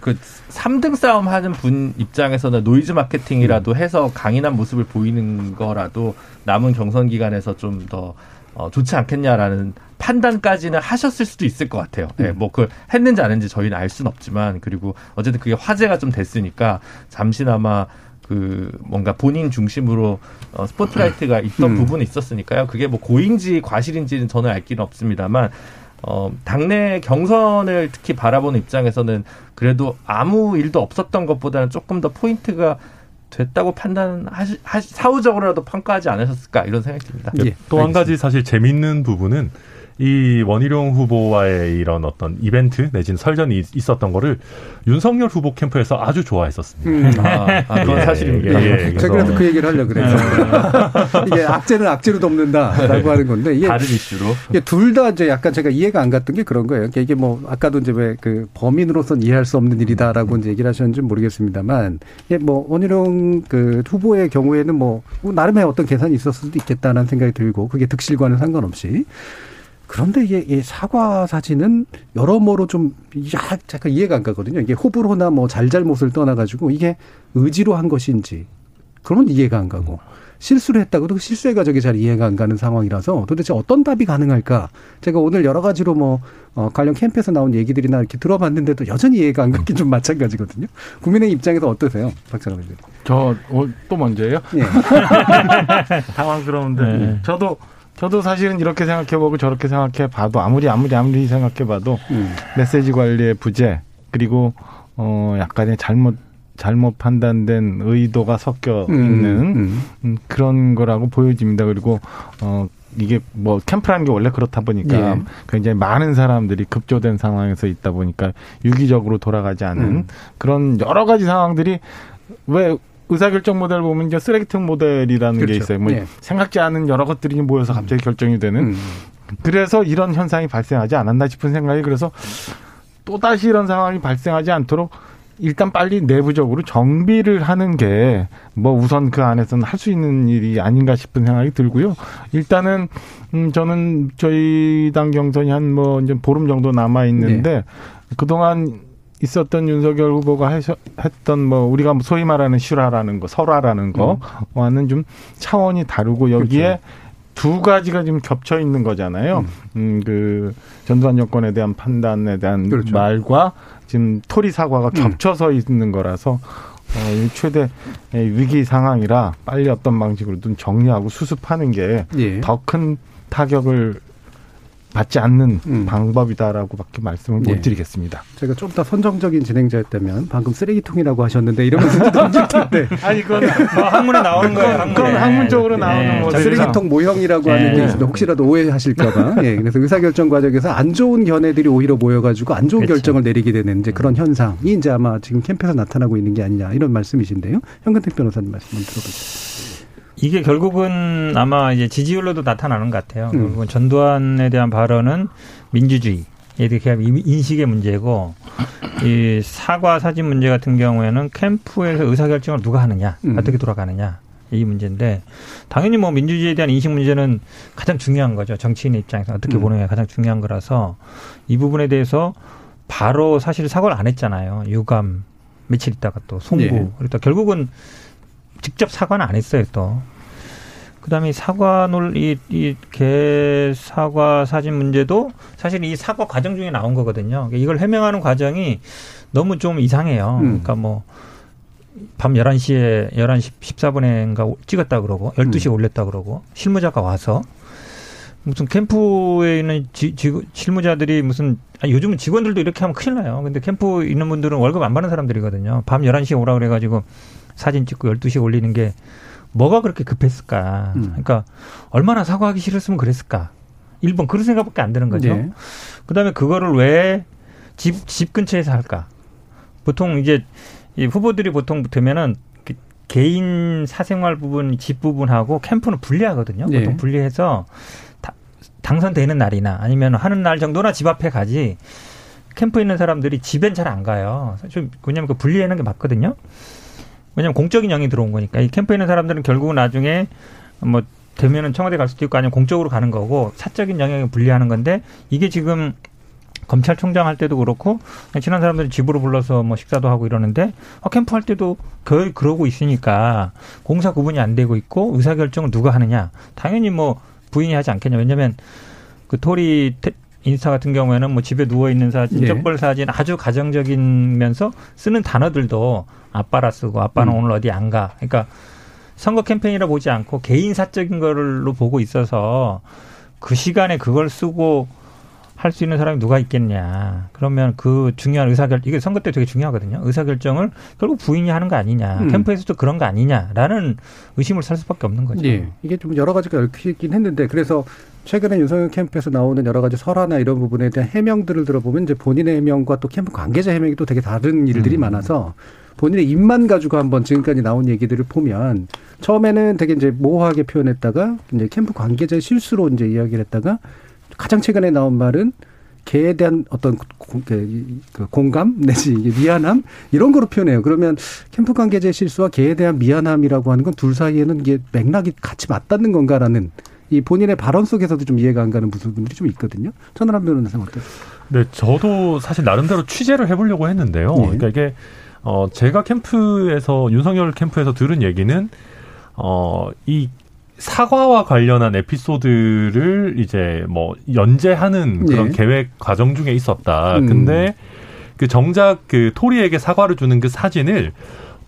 그 3등 싸움 하는 분 입장에서는 노이즈 마케팅이라도 해서 강인한 모습을 보이는 거라도 남은 경선 기간에서 좀더 어, 좋지 않겠냐라는 판단까지는 하셨을 수도 있을 것 같아요. 예, 네, 뭐그 했는지 안 했는지 저희는 알 수는 없지만 그리고 어쨌든 그게 화제가 좀 됐으니까 잠시나마 그 뭔가 본인 중심으로 어, 스포트라이트가 있던 음. 부분이 있었으니까요. 그게 뭐 고인지 과실인지는 저는 알 길은 없습니다만 어, 당내 경선을 특히 바라보는 입장에서는 그래도 아무 일도 없었던 것보다는 조금 더 포인트가 됐다고 판단하시 사후적으로라도 평가하지 않으셨을까 이런 생각이 듭니다. 예, 또한 가지 사실 재밌는 부분은 이 원희룡 후보와의 이런 어떤 이벤트 내지는 설전이 있었던 거를 윤석열 후보 캠프에서 아주 좋아했었습니다. 음. 아, 아, 그건 예, 사실입니다. 예, 예, 제가 그래서 그 얘기를 하려고 그랬어요. 이게 악재는 악재로 덮는다라고 하는 건데 이게 다른 이슈로 이게 둘 다 이제 약간 제가 이해가 안 갔던 게 그런 거예요. 그러니까 이게 뭐 아까도 이제 왜 그 범인으로서는 이해할 수 없는 일이다라고 이제 얘기를 하셨는지 모르겠습니다만 이게 뭐 원희룡 그 후보의 경우에는 뭐 나름의 어떤 계산이 있었을 수도 있겠다라는 생각이 들고 그게 득실과는 상관없이 그런데 이게 이 사과 사진은 여러모로 좀 약간 이해가 안 가거든요. 이게 호불호나 뭐 잘잘못을 떠나가지고 이게 의지로 한 것인지 그러면 이해가 안 가고 실수를 했다고도 그 실수의 가족이 잘 이해가 안 가는 상황이라서 도대체 어떤 답이 가능할까? 제가 오늘 여러 가지로 뭐 어, 관련 캠프에서 나온 얘기들이나 이렇게 들어봤는데도 여전히 이해가 안 가긴 좀 마찬가지거든요. 국민의 입장에서 어떠세요, 박찬호 의원님? 저또 먼저예요? 예. 당황스러운데 네. 저도 저도 사실은 이렇게 생각해보고 저렇게 생각해봐도 아무리 아무리 아무리 생각해봐도 음. 메시지 관리의 부재 그리고 어 약간의 잘못 잘못 판단된 의도가 섞여 음. 있는 음. 음. 그런 거라고 보여집니다. 그리고 어 이게 뭐 캠프라는 게 원래 그렇다 보니까 예. 굉장히 많은 사람들이 급조된 상황에서 있다 보니까 유기적으로 돌아가지 않은 음. 그런 여러 가지 상황들이 왜 의사결정 모델 보면 이제 쓰레기통 모델이라는 그렇죠. 게 있어요. 뭐 예. 생각지 않은 여러 것들이 모여서 갑자기 결정이 되는. 음. 그래서 이런 현상이 발생하지 않았나 싶은 생각이 그래서 또 다시 이런 상황이 발생하지 않도록 일단 빨리 내부적으로 정비를 하는 게 뭐 우선 그 안에서는 할 수 있는 일이 아닌가 싶은 생각이 들고요. 일단은 음 저는 저희 당 경선이 한 뭐 이제 보름 정도 남아 있는데 그동안 있었던 윤석열 후보가 했던 뭐 우리가 소위 말하는 실화라는 거, 설화라는 거와는 좀 차원이 다르고 여기에 두 가지가 지금 겹쳐 있는 거잖아요. 음, 그 전두환 정권에 대한 판단에 대한 그렇죠. 말과 지금 토리 사과가 음. 겹쳐서 있는 거라서 어, 이 최대 위기 상황이라 빨리 어떤 방식으로든 정리하고 수습하는 게 예. 더큰 타격을 받지 않는 음. 방법이다라고밖에 말씀을 예. 못 드리겠습니다. 제가 좀 더 선정적인 진행자였다면 방금 쓰레기통이라고 하셨는데 이러면서 던질 텐데 아니 이건 뭐 학문에 나오는 거예요. 학문에. 그건 학문적으로 나오는 네, 뭐 저희 쓰레기통 모형이라고 하는 게 네. 있습니다. 혹시라도 오해하실까봐. 예, 그래서 의사결정 과정에서 안 좋은 견해들이 오히려 모여가지고 안 좋은 그렇죠. 결정을 내리게 되는 이제 그런 현상이 이제 아마 지금 캠프에서 나타나고 있는 게 아니냐 이런 말씀이신데요. 현근택 변호사님 말씀 한번 들어보죠. 이게 결국은 아마 이제 지지율로도 나타나는 것 같아요. 음. 결국은 전두환에 대한 발언은 민주주의. 이렇게 인식의 문제고 이 사과 사진 문제 같은 경우에는 캠프에서 의사결정을 누가 하느냐 음. 어떻게 돌아가느냐 이 문제인데 당연히 뭐 민주주의에 대한 인식 문제는 가장 중요한 거죠 정치인의 입장에서 어떻게 음. 보느냐가 가장 중요한 거라서 이 부분에 대해서 바로 사실 사과를 안 했잖아요 유감 며칠 있다가 또 송구 예. 그리고 또 결국은 직접 사과는 안 했어요 또 그다음에 이 사과 논이이개 사과 사진 문제도 사실 이 사과 과정 중에 나온 거거든요. 그러니까 이걸 해명하는 과정이 너무 좀 이상해요. 음. 그러니까 뭐 밤 11시에 11시 14분에인가 찍었다 그러고 12시에 음. 올렸다 그러고 실무자가 와서 무슨 캠프에 있는 지, 지, 실무자들이 무슨 아, 요즘은 직원들도 이렇게 하면 큰일 나요. 근데 캠프 있는 분들은 월급 안 받는 사람들이거든요. 밤 11시에 오라 그래 가지고 사진 찍고 12시에 올리는 게 뭐가 그렇게 급했을까? 음. 그러니까 얼마나 사과하기 싫었으면 그랬을까? 일본 그런 생각밖에 안 드는 거죠. 예. 그다음에 그거를 왜 집 집 근처에서 할까? 보통 이제 이 후보들이 보통 되면은 그 개인 사생활 부분, 집 부분하고 캠프는 분리하거든요. 예. 보통 분리해서 다- 당선되는 날이나 아니면 하는 날 정도나 집 앞에 가지. 캠프에 있는 사람들이 집엔 잘 안 가요. 좀 왜냐면 그 분리하는 게 맞거든요. 왜냐면 공적인 영이 들어온 거니까 이 캠프에 있는 사람들은 결국은 나중에 뭐 되면은 청와대 갈 수도 있고 아니면 공적으로 가는 거고 사적인 영역을 분리하는 건데 이게 지금 검찰총장 할 때도 그렇고 친한 사람들이 집으로 불러서 뭐 식사도 하고 이러는데 아, 캠프 할 때도 거의 그러고 있으니까 공사 구분이 안 되고 있고 의사결정을 누가 하느냐 당연히 뭐 부인이 하지 않겠냐 왜냐면 그 토리 테- 인스타 같은 경우에는 뭐 집에 누워 있는 사진, 예. 쩍벌 사진 아주 가정적이면서 쓰는 단어들도 아빠라 쓰고 아빠는 음. 오늘 어디 안 가. 그러니까 선거 캠페인이라 보지 않고 개인 사적인 거로 보고 있어서 그 시간에 그걸 쓰고 할 수 있는 사람이 누가 있겠냐. 그러면 그 중요한 의사결 이게 선거 때 되게 중요하거든요. 의사결정을 결국 부인이 하는 거 아니냐. 음. 캠프에서도 그런 거 아니냐라는 의심을 살 수밖에 없는 거죠. 예. 이게 좀 여러 가지가 얽히긴 했는데 그래서 최근에 윤석열 캠프에서 나오는 여러 가지 설화나 이런 부분에 대한 해명들을 들어보면 이제 본인의 해명과 또 캠프 관계자 해명이 또 되게 다른 일들이 음. 많아서 본인의 입만 가지고 한번 지금까지 나온 얘기들을 보면 처음에는 되게 이제 모호하게 표현했다가 이제 캠프 관계자의 실수로 이제 이야기를 했다가 가장 최근에 나온 말은 개에 대한 어떤 공, 그, 그 공감 내지 미안함 이런 거로 표현해요. 그러면 캠프 관계자의 실수와 개에 대한 미안함이라고 하는 건 둘 사이에는 이게 맥락이 같이 맞닿는 건가라는 이 본인의 발언 속에서도 좀 이해가 안 가는 부분들이 좀 있거든요. 천하람 변호사는 어떠세요? 네, 저도 사실 나름대로 취재를 해보려고 했는데요. 예. 그러니까 이게 어 제가 캠프에서 윤석열 캠프에서 들은 얘기는 어이 사과와 관련한 에피소드를 이제 뭐 연재하는 그런 예. 계획 과정 중에 있었다. 음. 근데 그 정작 그 토리에게 사과를 주는 그 사진을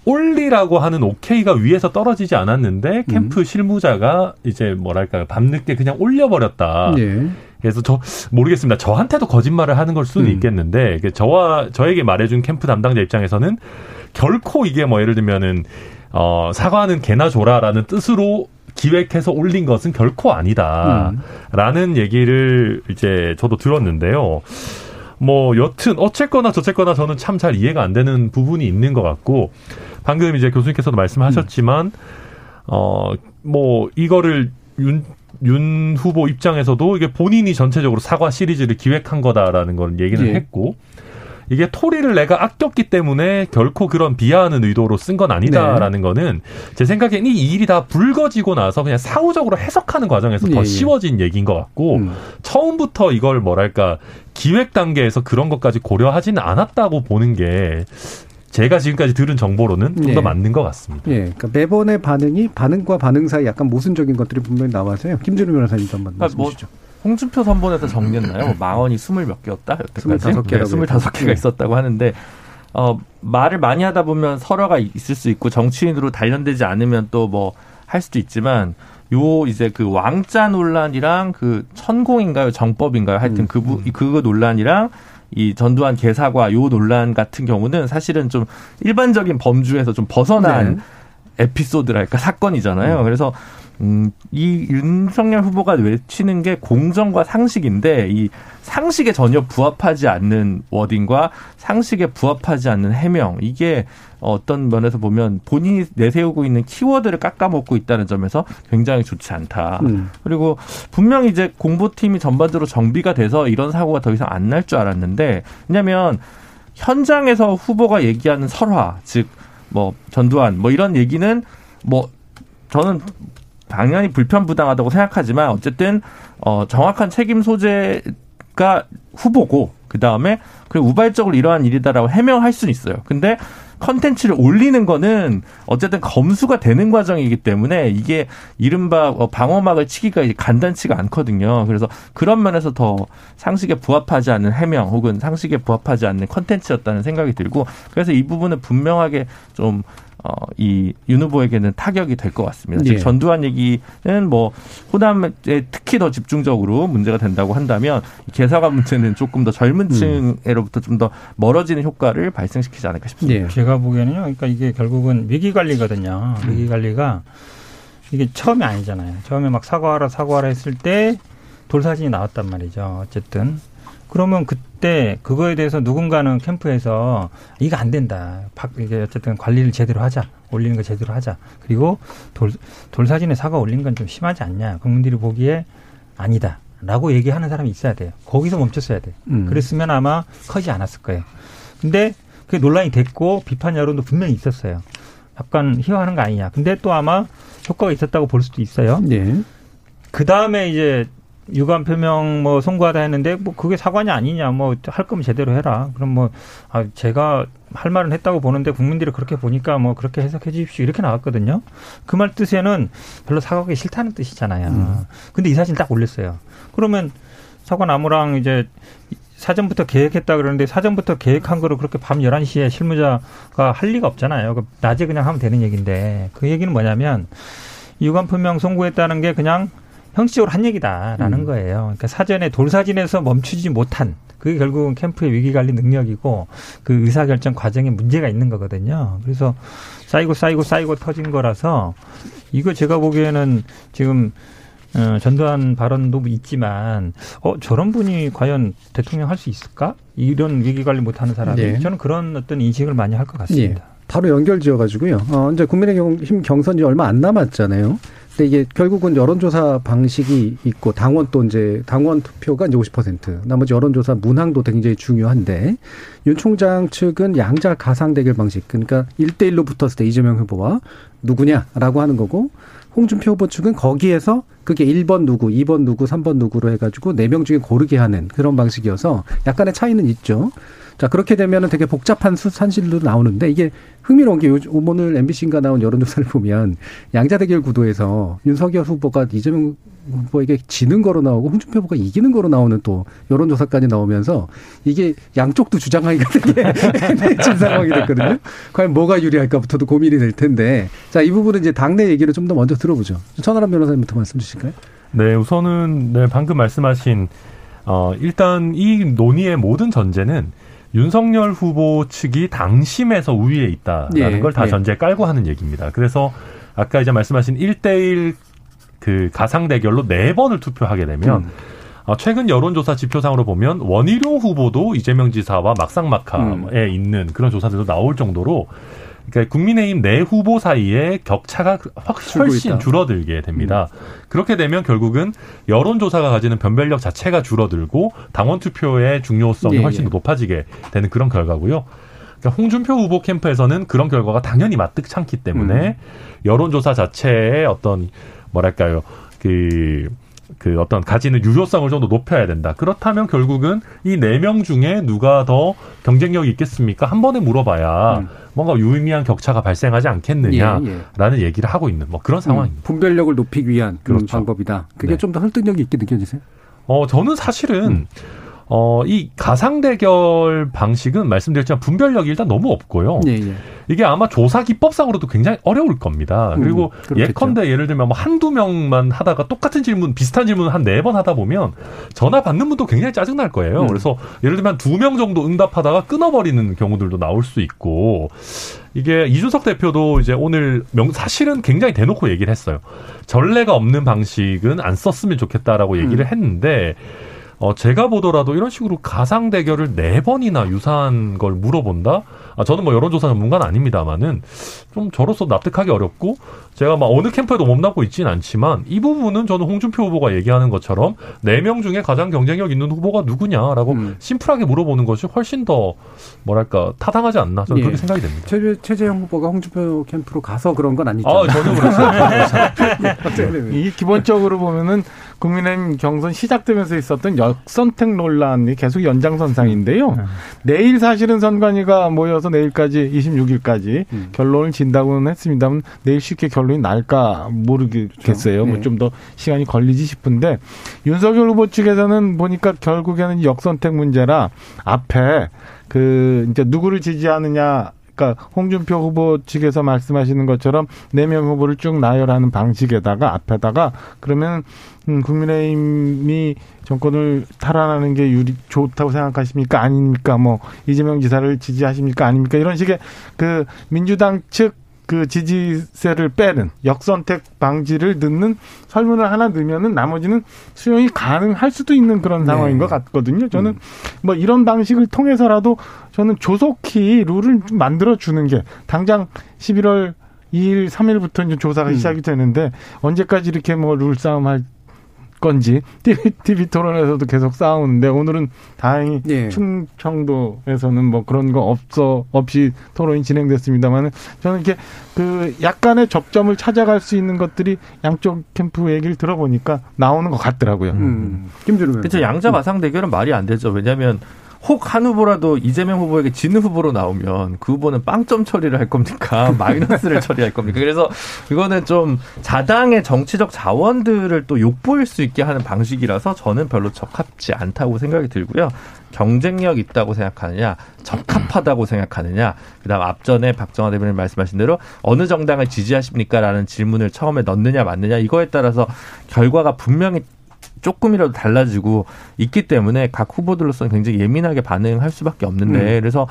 올리라고 하는 오케이가 위에서 떨어지지 않았는데 캠프 실무자가 이제 뭐랄까요 밤늦게 그냥 올려버렸다. 예. 그래서 저 모르겠습니다. 저한테도 거짓말을 하는 걸 수는 음. 있겠는데 그 저와 저에게 말해준 캠프 담당자 입장에서는 결코 이게 뭐 예를 들면은 어 사과는 개나 줘라라는 뜻으로 기획해서 올린 것은 결코 음. 아니다라는 얘기를 이제 저도 들었는데요. 뭐 여튼 어쨌거나 저쨌거나 저는 참 잘 이해가 안 되는 부분이 있는 것 같고 방금 이제 교수님께서도 말씀하셨지만 어뭐 이거를 윤, 윤 후보 입장에서도 이게 본인이 전체적으로 사과 시리즈를 기획한 거다라는 걸 얘기를 예. 했고 이게 토리를 내가 아꼈기 때문에 결코 그런 비하하는 의도로 쓴 건 아니다라는 네. 거는 제 생각엔 이 일이 다 불거지고 나서 그냥 사후적으로 해석하는 과정에서 예, 더 예. 쉬워진 얘기인 것 같고 음. 처음부터 이걸 뭐랄까 기획 단계에서 그런 것까지 고려하지는 않았다고 보는 게 제가 지금까지 들은 정보로는 좀더 네. 맞는 것 같습니다. 예, 그러니까 매번의 반응이 반응과 반응 사이 약간 모순적인 것들이 분명히 나와서요. 김준우 변호사님도 한번 그러니까 뭐 말씀해 주시죠. 홍준표 선본에서 정리했나요? 뭐 망언이 스물 몇 개였다 여태까지. 25개라고 스물다섯 개가 네. 있었다고 하는데 어 말을 많이 하다 보면 설화가 있을 수 있고 정치인으로 단련되지 않으면 또 뭐 할 수도 있지만 요 이제 그 왕자 논란이랑 그 천공인가요 정법인가요 하여튼 음, 그 부, 그거 논란이랑 이 전두환 개사과 요 논란 같은 경우는 사실은 좀 일반적인 범주에서 좀 벗어난 네. 에피소드랄까 사건이잖아요. 그래서 음, 이 윤석열 후보가 외치는 게 공정과 상식인데 이 상식에 전혀 부합하지 않는 워딩과 상식에 부합하지 않는 해명 이게 어떤 면에서 보면 본인이 내세우고 있는 키워드를 깎아먹고 있다는 점에서 굉장히 좋지 않다. 음. 그리고 분명히 이제 공보팀이 전반적으로 정비가 돼서 이런 사고가 더 이상 안 날 줄 알았는데 왜냐하면 현장에서 후보가 얘기하는 설화 즉 뭐 전두환 뭐 이런 얘기는 뭐 저는 당연히 불편부당하다고 생각하지만 어쨌든 어 정확한 책임 소재가 후보고 그 다음에 그 우발적으로 이러한 일이다라고 해명할 수는 있어요. 근데 컨텐츠를 올리는 거는 어쨌든 검수가 되는 과정이기 때문에 이게 이른바 어, 방어막을 치기가 간단치가 않거든요. 그래서 그런 면에서 더 상식에 부합하지 않는 해명 혹은 상식에 부합하지 않는 컨텐츠였다는 생각이 들고 그래서 이 부분은 분명하게 좀 어, 이윤 후보에게는 타격이 될 것 같습니다. 예. 즉 전두환 얘기는 뭐 호남에 특히 더 집중적으로 문제가 된다고 한다면 이 개사관 문제는 조금 더 젊은 층으로부터 좀 더 멀어지는 효과를 발생시키지 않을까 싶습니다. 예. 제가 보기에는요. 그러니까 이게 결국은 위기 관리거든요. 위기 관리가 이게 처음이 아니잖아요. 처음에 막 사과하라 사과하라 했을 때 돌사진이 나왔단 말이죠. 어쨌든 그러면 그때 그거에 대해서 누군가는 캠프에서 이거 안 된다. 박- 이게 어쨌든 관리를 제대로 하자. 올리는 거 제대로 하자. 그리고 돌, 돌 사진에 사과 올린 건 좀 심하지 않냐. 국민들이 보기에 아니다. 라고 얘기하는 사람이 있어야 돼요. 거기서 멈췄어야 돼요. 음. 그랬으면 아마 커지 않았을 거예요. 근데 그게 논란이 됐고 비판 여론도 분명히 있었어요. 약간 희화하는 거 아니냐. 근데 또 아마 효과가 있었다고 볼 수도 있어요. 예. 그 다음에 이제 유감 표명 뭐 송구하다 했는데 뭐 그게 사과냐 아니냐 뭐 할 거면 제대로 해라. 그럼 뭐 아, 제가 할 말은 했다고 보는데 국민들이 그렇게 보니까 뭐 그렇게 해석해 주십시오 이렇게 나왔거든요. 그 말 뜻에는 별로 사과하기 싫다는 뜻이잖아요. 근데 이 사진 딱 올렸어요. 그러면 사과 나무랑 이제 사전부터 계획했다 그러는데 사전부터 계획한 거를 그렇게 밤 11시에 실무자가 할 리가 없잖아요. 그 낮에 그냥 하면 되는 얘기인데 그 얘기는 뭐냐면 유감 표명 송구했다는 게 그냥 형식적으로 한 얘기다라는 음. 거예요. 그러니까 사전에 돌사진에서 멈추지 못한 그게 결국은 캠프의 위기 관리 능력이고 그 의사 결정 과정에 문제가 있는 거거든요. 그래서 쌓이고 쌓이고 쌓이고 터진 거라서 이거 제가 보기에는 지금 어, 전두환 발언도 있지만 어 저런 분이 과연 대통령 할 수 있을까? 이런 위기 관리 못하는 사람이 네. 저는 그런 어떤 인식을 많이 할 것 같습니다. 예. 바로 연결 지어가지고요. 어, 이제 국민의힘 경선이 얼마 안 남았잖아요. 근데 이게 결국은 여론조사 방식이 있고 당원 또 이제 당원 투표가 이제 50% 나머지 여론조사 문항도 굉장히 중요한데 윤 총장 측은 양자 가상 대결 방식 그러니까 1대1로 붙었을 때 이재명 후보와 누구냐라고 하는 거고 홍준표 후보 측은 거기에서 그게 1번 누구, 2번 누구, 3번 누구로 해가지고 4명 중에 고르게 하는 그런 방식이어서 약간의 차이는 있죠. 자, 그렇게 되면은 되게 복잡한 수, 산실도 나오는데 이게 흥미로운 게 요즘 오늘 MBC인가 나온 여론조사를 보면 양자 대결 구도에서 윤석열 후보가 이재명 후보에게 지는 거로 나오고 홍준표 후보가 이기는 거로 나오는 또 여론조사까지 나오면서 이게 양쪽도 주장하기가 되게 애매해진 상황이 됐거든요. 과연 뭐가 유리할까부터도 고민이 될 텐데. 자, 이 부분은 이제 당내 얘기를 좀 더 먼저 들어보죠. 천하람 변호사님부터 말씀 주실까요? 네, 우선은 네, 방금 말씀하신 어, 일단 이 논의의 모든 전제는 윤석열 후보 측이 당심에서 우위에 있다라는 예, 걸다 예. 전제 깔고 하는 얘기입니다. 그래서 아까 이제 말씀하신 1대1 그 가상 대결로 네 번을 투표하게 되면 음. 어, 최근 여론조사 지표상으로 보면 원희룡 후보도 이재명 지사와 막상막하에 음. 있는 그런 조사들도 나올 정도로 그러니까 국민의힘 내 후보 사이에 격차가 훨씬 줄어들게 됩니다. 음. 그렇게 되면 결국은 여론조사가 가지는 변별력 자체가 줄어들고 당원 투표의 중요성이 예, 훨씬 예. 높아지게 되는 그런 결과고요. 그러니까 홍준표 후보 캠프에서는 그런 결과가 당연히 마뜩찮기 때문에 음. 여론조사 자체의 어떤 뭐랄까요 그 그 어떤 가지는 유효성을 좀 더 높여야 된다. 그렇다면 결국은 이 네 명 중에 누가 더 경쟁력이 있겠습니까? 한 번에 물어봐야 음. 뭔가 유의미한 격차가 발생하지 않겠느냐라는 예, 예. 얘기를 하고 있는 뭐 그런 음, 상황입니다. 음, 분별력을 높이기 위한 그런 그렇죠. 방법이다. 그게 네. 좀더 설득력이 있게 느껴지세요? 어, 저는 사실은 음. 어, 이 가상 대결 방식은 말씀드렸지만 분별력이 일단 너무 없고요. 예, 예. 이게 아마 조사 기법상으로도 굉장히 어려울 겁니다. 음, 그리고 음, 예컨대 예를 들면 뭐 한두 명만 하다가 똑같은 질문, 비슷한 질문을 한 네 번 하다 보면 전화 받는 분도 굉장히 짜증날 거예요. 음. 그래서 예를 들면 두 명 정도 응답하다가 끊어버리는 경우들도 나올 수 있고 이게 이준석 대표도 이제 오늘 명, 사실은 굉장히 대놓고 얘기를 했어요. 전례가 없는 방식은 안 썼으면 좋겠다라고 얘기를 음. 했는데 어, 제가 보더라도 이런 식으로 가상 대결을 네 번이나 유사한 걸 물어본다? 아, 저는 뭐 여론조사 전문가는 아닙니다만은 좀 저로서 납득하기 어렵고 제가 막 어느 캠프에도 몸담고 있지는 않지만 이 부분은 저는 홍준표 후보가 얘기하는 것처럼 네 명 중에 가장 경쟁력 있는 후보가 누구냐라고 음. 심플하게 물어보는 것이 훨씬 더 뭐랄까 타당하지 않나 저는 예. 그렇게 생각이 됩니다. 최, 최재형 후보가 홍준표 캠프로 가서 그런 건 아니죠. 아, 전혀 그렇죠. 이 기본적으로 보면은 국민의힘 경선 시작되면서 있었던 역선택 논란이 계속 연장선상인데요. 음. 내일 사실은 선관위가 모여서 내일까지 26일까지 음. 결론을 진다고는 했습니다만 내일 쉽게 결론이 날까 모르겠어요. 그렇죠. 뭐좀 더 시간이 걸리지 싶은데 윤석열 후보 측에서는 보니까 결국에는 역선택 문제라 앞에 그 이제 누구를 지지하느냐 그러니까 홍준표 후보 측에서 말씀하시는 것처럼 네 명 후보를 쭉 나열하는 방식에다가 앞에다가 그러면 음, 국민의힘이 정권을 탈환하는 게 유리 좋다고 생각하십니까 아닙니까 뭐 이재명 지사를 지지하십니까 아닙니까 이런 식의 그 민주당 측 그 지지세를 빼는 역선택 방지를 넣는 설문을 하나 넣으면은 나머지는 수용이 가능할 수도 있는 그런 상황인 네. 것 같거든요. 저는 음. 뭐 이런 방식을 통해서라도 저는 조속히 룰을 만들어 주는 게 당장 11월 2일, 3일부터 이제 조사가 음. 시작이 되는데 언제까지 이렇게 뭐 룰 싸움 할 건지 TV, TV 토론에서도 계속 싸우는데 오늘은 다행히 예. 충청도에서는 뭐 그런 거 없어 없이 토론이 진행됐습니다만은 저는 이렇게 그 약간의 접점을 찾아갈 수 있는 것들이 양쪽 캠프 얘기를 들어보니까 나오는 것 같더라고요. 음. 김준우 그렇죠. 양자 마상 대결은 말이 안 되죠. 왜냐하면 혹 한 후보라도 이재명 후보에게 지는 후보로 나오면 그 후보는 빵점 처리를 할 겁니까? 마이너스를 처리할 겁니까? 그래서 이거는 좀 자당의 정치적 자원들을 또 욕보일 수 있게 하는 방식이라서 저는 별로 적합지 않다고 생각이 들고요. 경쟁력 있다고 생각하느냐, 적합하다고 생각하느냐, 그 다음 앞전에 박정화 대변인 말씀하신 대로 어느 정당을 지지하십니까 라는 질문을 처음에 넣느냐 맞느냐 이거에 따라서 결과가 분명히 조금이라도 달라지고 있기 때문에 각 후보들로서는 굉장히 예민하게 반응할 수밖에 없는데 음. 그래서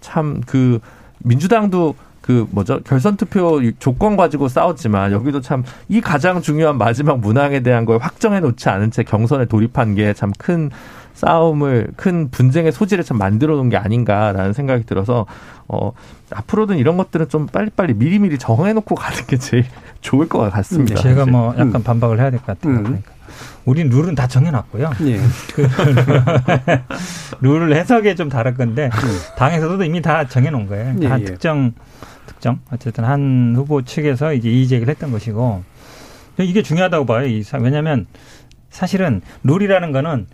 참 그 민주당도 그 뭐죠 결선 투표 조건 가지고 싸웠지만 여기도 참 이 가장 중요한 마지막 문항에 대한 걸 확정해 놓지 않은 채 경선에 돌입한 게 참 큰 싸움을 큰 분쟁의 소지를 참 만들어 놓은 게 아닌가라는 생각이 들어서 어 앞으로는 이런 것들은 좀 빨리빨리 미리미리 정해 놓고 가는 게 제일 좋을 것 같습니다. 제가 뭐 약간 음. 반박을 해야 될 것 같아요. 음. 그러니까. 우린 룰은 다 정해놨고요. 예. 그 룰을 해석에 좀 다를 건데 음. 당에서도 이미 다 정해놓은 거예요. 예, 한 예. 특정 특정 어쨌든 한 후보 측에서 이제 이의 제기를 했던 것이고 이게 중요하다고 봐요. 이 왜냐하면 사실은 룰이라는 거는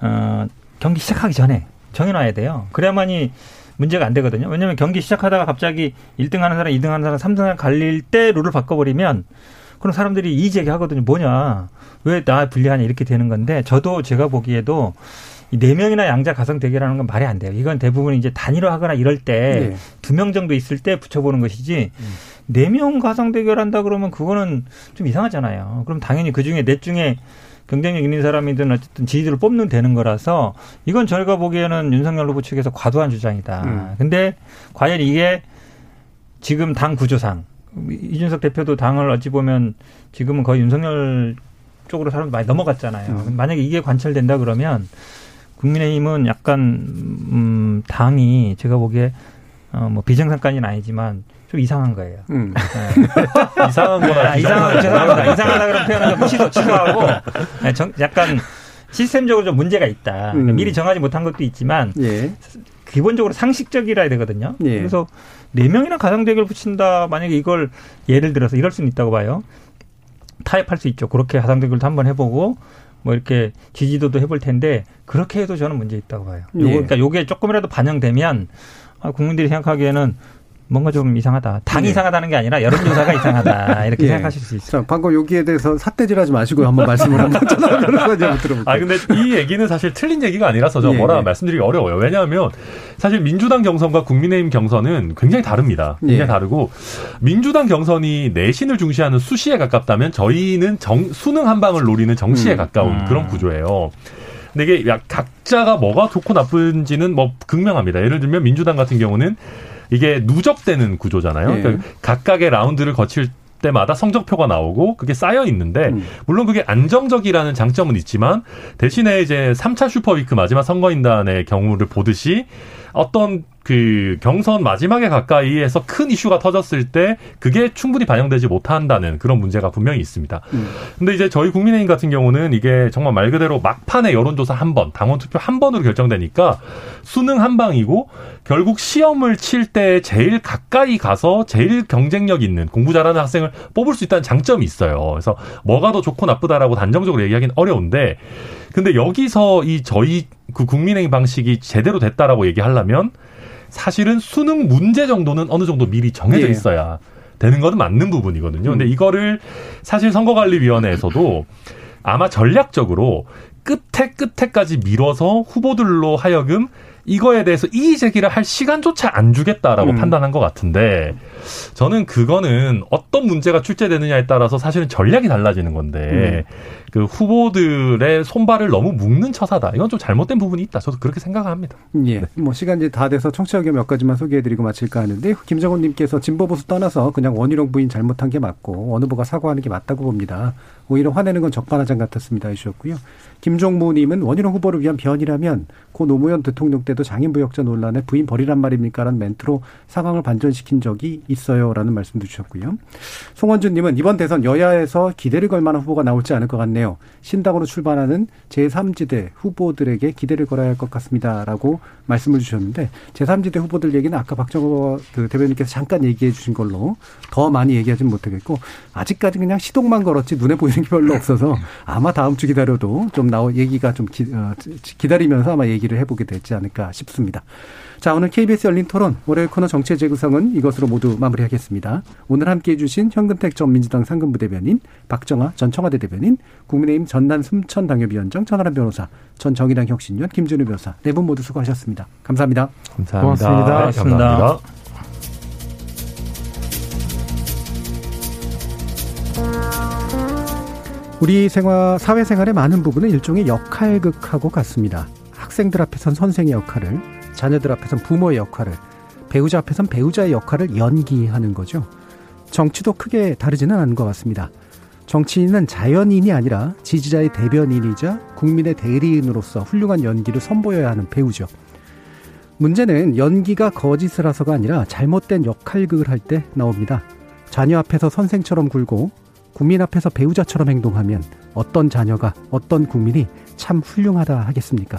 어, 경기 시작하기 전에 정해놔야 돼요. 그래야만이 문제가 안 되거든요. 왜냐하면 경기 시작하다가 갑자기 1등 하는 사람, 2등 하는 사람, 3등 하는 사람 갈릴 때 룰을 바꿔버리면 그럼 사람들이 이의제기 하거든요. 뭐냐. 왜 나 불리하냐 이렇게 되는 건데 저도 제가 보기에도 이네 명이나 양자 가성 대결하는 건 말이 안 돼요. 이건 대부분 이제 단일화하거나 이럴 때 두명 네. 정도 있을 때 붙여보는 것이지 네명 가상 대결한다 그러면 그거는 좀 이상하잖아요. 그럼 당연히 그 중에 넷 중에 경쟁력 있는 사람이든 어쨌든 지지들을 뽑는 되는 거라서 이건 저희가 보기에는 윤석열 후보 측에서 과도한 주장이다. 음. 근데 과연 이게 지금 당 구조상 이준석 대표도 당을 어찌 보면 지금은 거의 윤석열 쪽으로 사람 많이 넘어갔잖아요. 음. 만약에 이게 관철된다 그러면 국민의힘은 약간 음 당이 제가 보기에 어뭐 비정상까지는 아니지만 좀 이상한 거예요. 음. 네. 이상한 거나 아, 이상한 죄송합니다. 이상하다 그런 표현은 좀 취소 취소하고 네, 정, 약간 시스템적으로 좀 문제가 있다. 음. 미리 정하지 못한 것도 있지만 예. 기본적으로 상식적이라 야 되거든요. 예. 그래서 네 명이나 가상 대결 붙인다. 만약에 이걸 예를 들어서 이럴 수는 있다고 봐요. 타협할 수 있죠. 그렇게 가상대결도 한번 해보고 뭐 이렇게 지지도도 해볼 텐데 그렇게 해도 저는 문제 있다고 봐요. 요거, 예. 그러니까 요게 조금이라도 반영되면 아, 국민들이 생각하기에는 뭔가 좀 이상하다. 당이 네. 이상하다는 게 아니라 여론조사가 이상하다. 이렇게 예. 생각하실 수 있어요. 자, 방금 여기에 대해서 삿대질 하지 마시고 한번 말씀을 한번 들어볼게요. 아, 근데 이 얘기는 사실 틀린 얘기가 아니라서 저 예. 뭐라 말씀드리기 어려워요. 왜냐하면 사실 민주당 경선과 국민의힘 경선은 굉장히 다릅니다. 굉장히 예. 다르고 민주당 경선이 내신을 중시하는 수시에 가깝다면 저희는 정, 수능 한 방을 노리는 정시에 음. 가까운 음. 그런 구조예요. 근데 이게 각자가 뭐가 좋고 나쁜지는 뭐 극명합니다. 예를 들면 민주당 같은 경우는 이게 누적되는 구조잖아요. 예. 그러니까 각각의 라운드를 거칠 때마다 성적표가 나오고 그게 쌓여 있는데 음. 물론 그게 안정적이라는 장점은 있지만 대신에 이제 3차 슈퍼위크 마지막 선거인단의 경우를 보듯이 어떤 그 경선 마지막에 가까이에서 큰 이슈가 터졌을 때 그게 충분히 반영되지 못한다는 그런 문제가 분명히 있습니다. 음. 근데 이제 저희 국민의힘 같은 경우는 이게 정말 말 그대로 막판에 여론조사 한 번, 당원 투표 한 번으로 결정되니까 수능 한 방이고 결국 시험을 칠 때 제일 가까이 가서 제일 경쟁력 있는 공부 잘하는 학생을 뽑을 수 있다는 장점이 있어요. 그래서 뭐가 더 좋고 나쁘다라고 단정적으로 얘기하기는 어려운데 근데 여기서 이 저희 그 국민의힘 방식이 제대로 됐다라고 얘기하려면 사실은 수능 문제 정도는 어느 정도 미리 정해져 예. 있어야 되는 것은 맞는 부분이거든요. 근데 음. 이거를 사실 선거관리위원회에서도 아마 전략적으로 끝에 끝에까지 밀어서 후보들로 하여금 이거에 대해서 이의 제기를 할 시간조차 안 주겠다라고 음. 판단한 것 같은데 저는 그거는 어떤 문제가 출제되느냐에 따라서 사실은 전략이 달라지는 건데 음. 그 후보들의 손발을 너무 묶는 처사다. 이건 좀 잘못된 부분이 있다. 저도 그렇게 생각합니다. 예. 네. 뭐 시간이 다 돼서 청취자 의견 몇 가지만 소개해드리고 마칠까 하는데 김정훈님께서 진보 보수 떠나서 그냥 원희룡 부인 잘못한 게 맞고 어느 후보가 사과하는 게 맞다고 봅니다. 오히려 화내는 건 적반하장 같았습니다. 해주셨고요. 김종무님은 원희룡 후보를 위한 변이라면 고 노무현 대통령 때도 장인 부역자 논란에 부인 버리란 말입니까라는 멘트로 상황을 반전시킨 적이 있어요라는 말씀도 주셨고요. 송원준님은 이번 대선 여야에서 기대를 걸 만한 후보가 나올지 않을 것 같네요. 신당으로 출발하는 제3지대 후보들에게 기대를 걸어야 할 것 같습니다라고 말씀을 주셨는데 제3지대 후보들 얘기는 아까 박정호 그 대변인께서 잠깐 얘기해 주신 걸로 더 많이 얘기하지는 못하겠고 아직까지 그냥 시동만 걸었지 눈에 보이는 게 별로 없어서 아마 다음 주 기다려도 좀 나오 얘기가 좀 기, 어, 기다리면서 아마 얘기를 해보게 되지 않을까 싶습니다. 자, 오늘 KBS 열린 토론 월요일 코너 정치의 재구성은 이것으로 모두 마무리하겠습니다. 오늘 함께해 주신 현근택 전 민주당 상근부 대변인, 박정아 전 청와대 대변인, 국민의힘 전남 순천 당협위원장 전하람 변호사, 전 정의당 혁신위원 김준우 변호사 네 분 모두 수고하셨습니다. 감사합니다. 감사합니다. 고맙습니다. 네, 감사합니다. 우리 생활, 사회생활의 많은 부분은 일종의 역할극하고 같습니다. 학생들 앞에선 선생의 역할을, 자녀들 앞에선 부모의 역할을, 배우자 앞에선 배우자의 역할을 연기하는 거죠. 정치도 크게 다르지는 않은 것 같습니다. 정치인은 자연인이 아니라 지지자의 대변인이자 국민의 대리인으로서 훌륭한 연기를 선보여야 하는 배우죠. 문제는 연기가 거짓을 해서가 아니라 잘못된 역할극을 할 때 나옵니다. 자녀 앞에서 선생처럼 굴고 국민 앞에서 배우자처럼 행동하면 어떤 자녀가 어떤 국민이 참 훌륭하다 하겠습니까?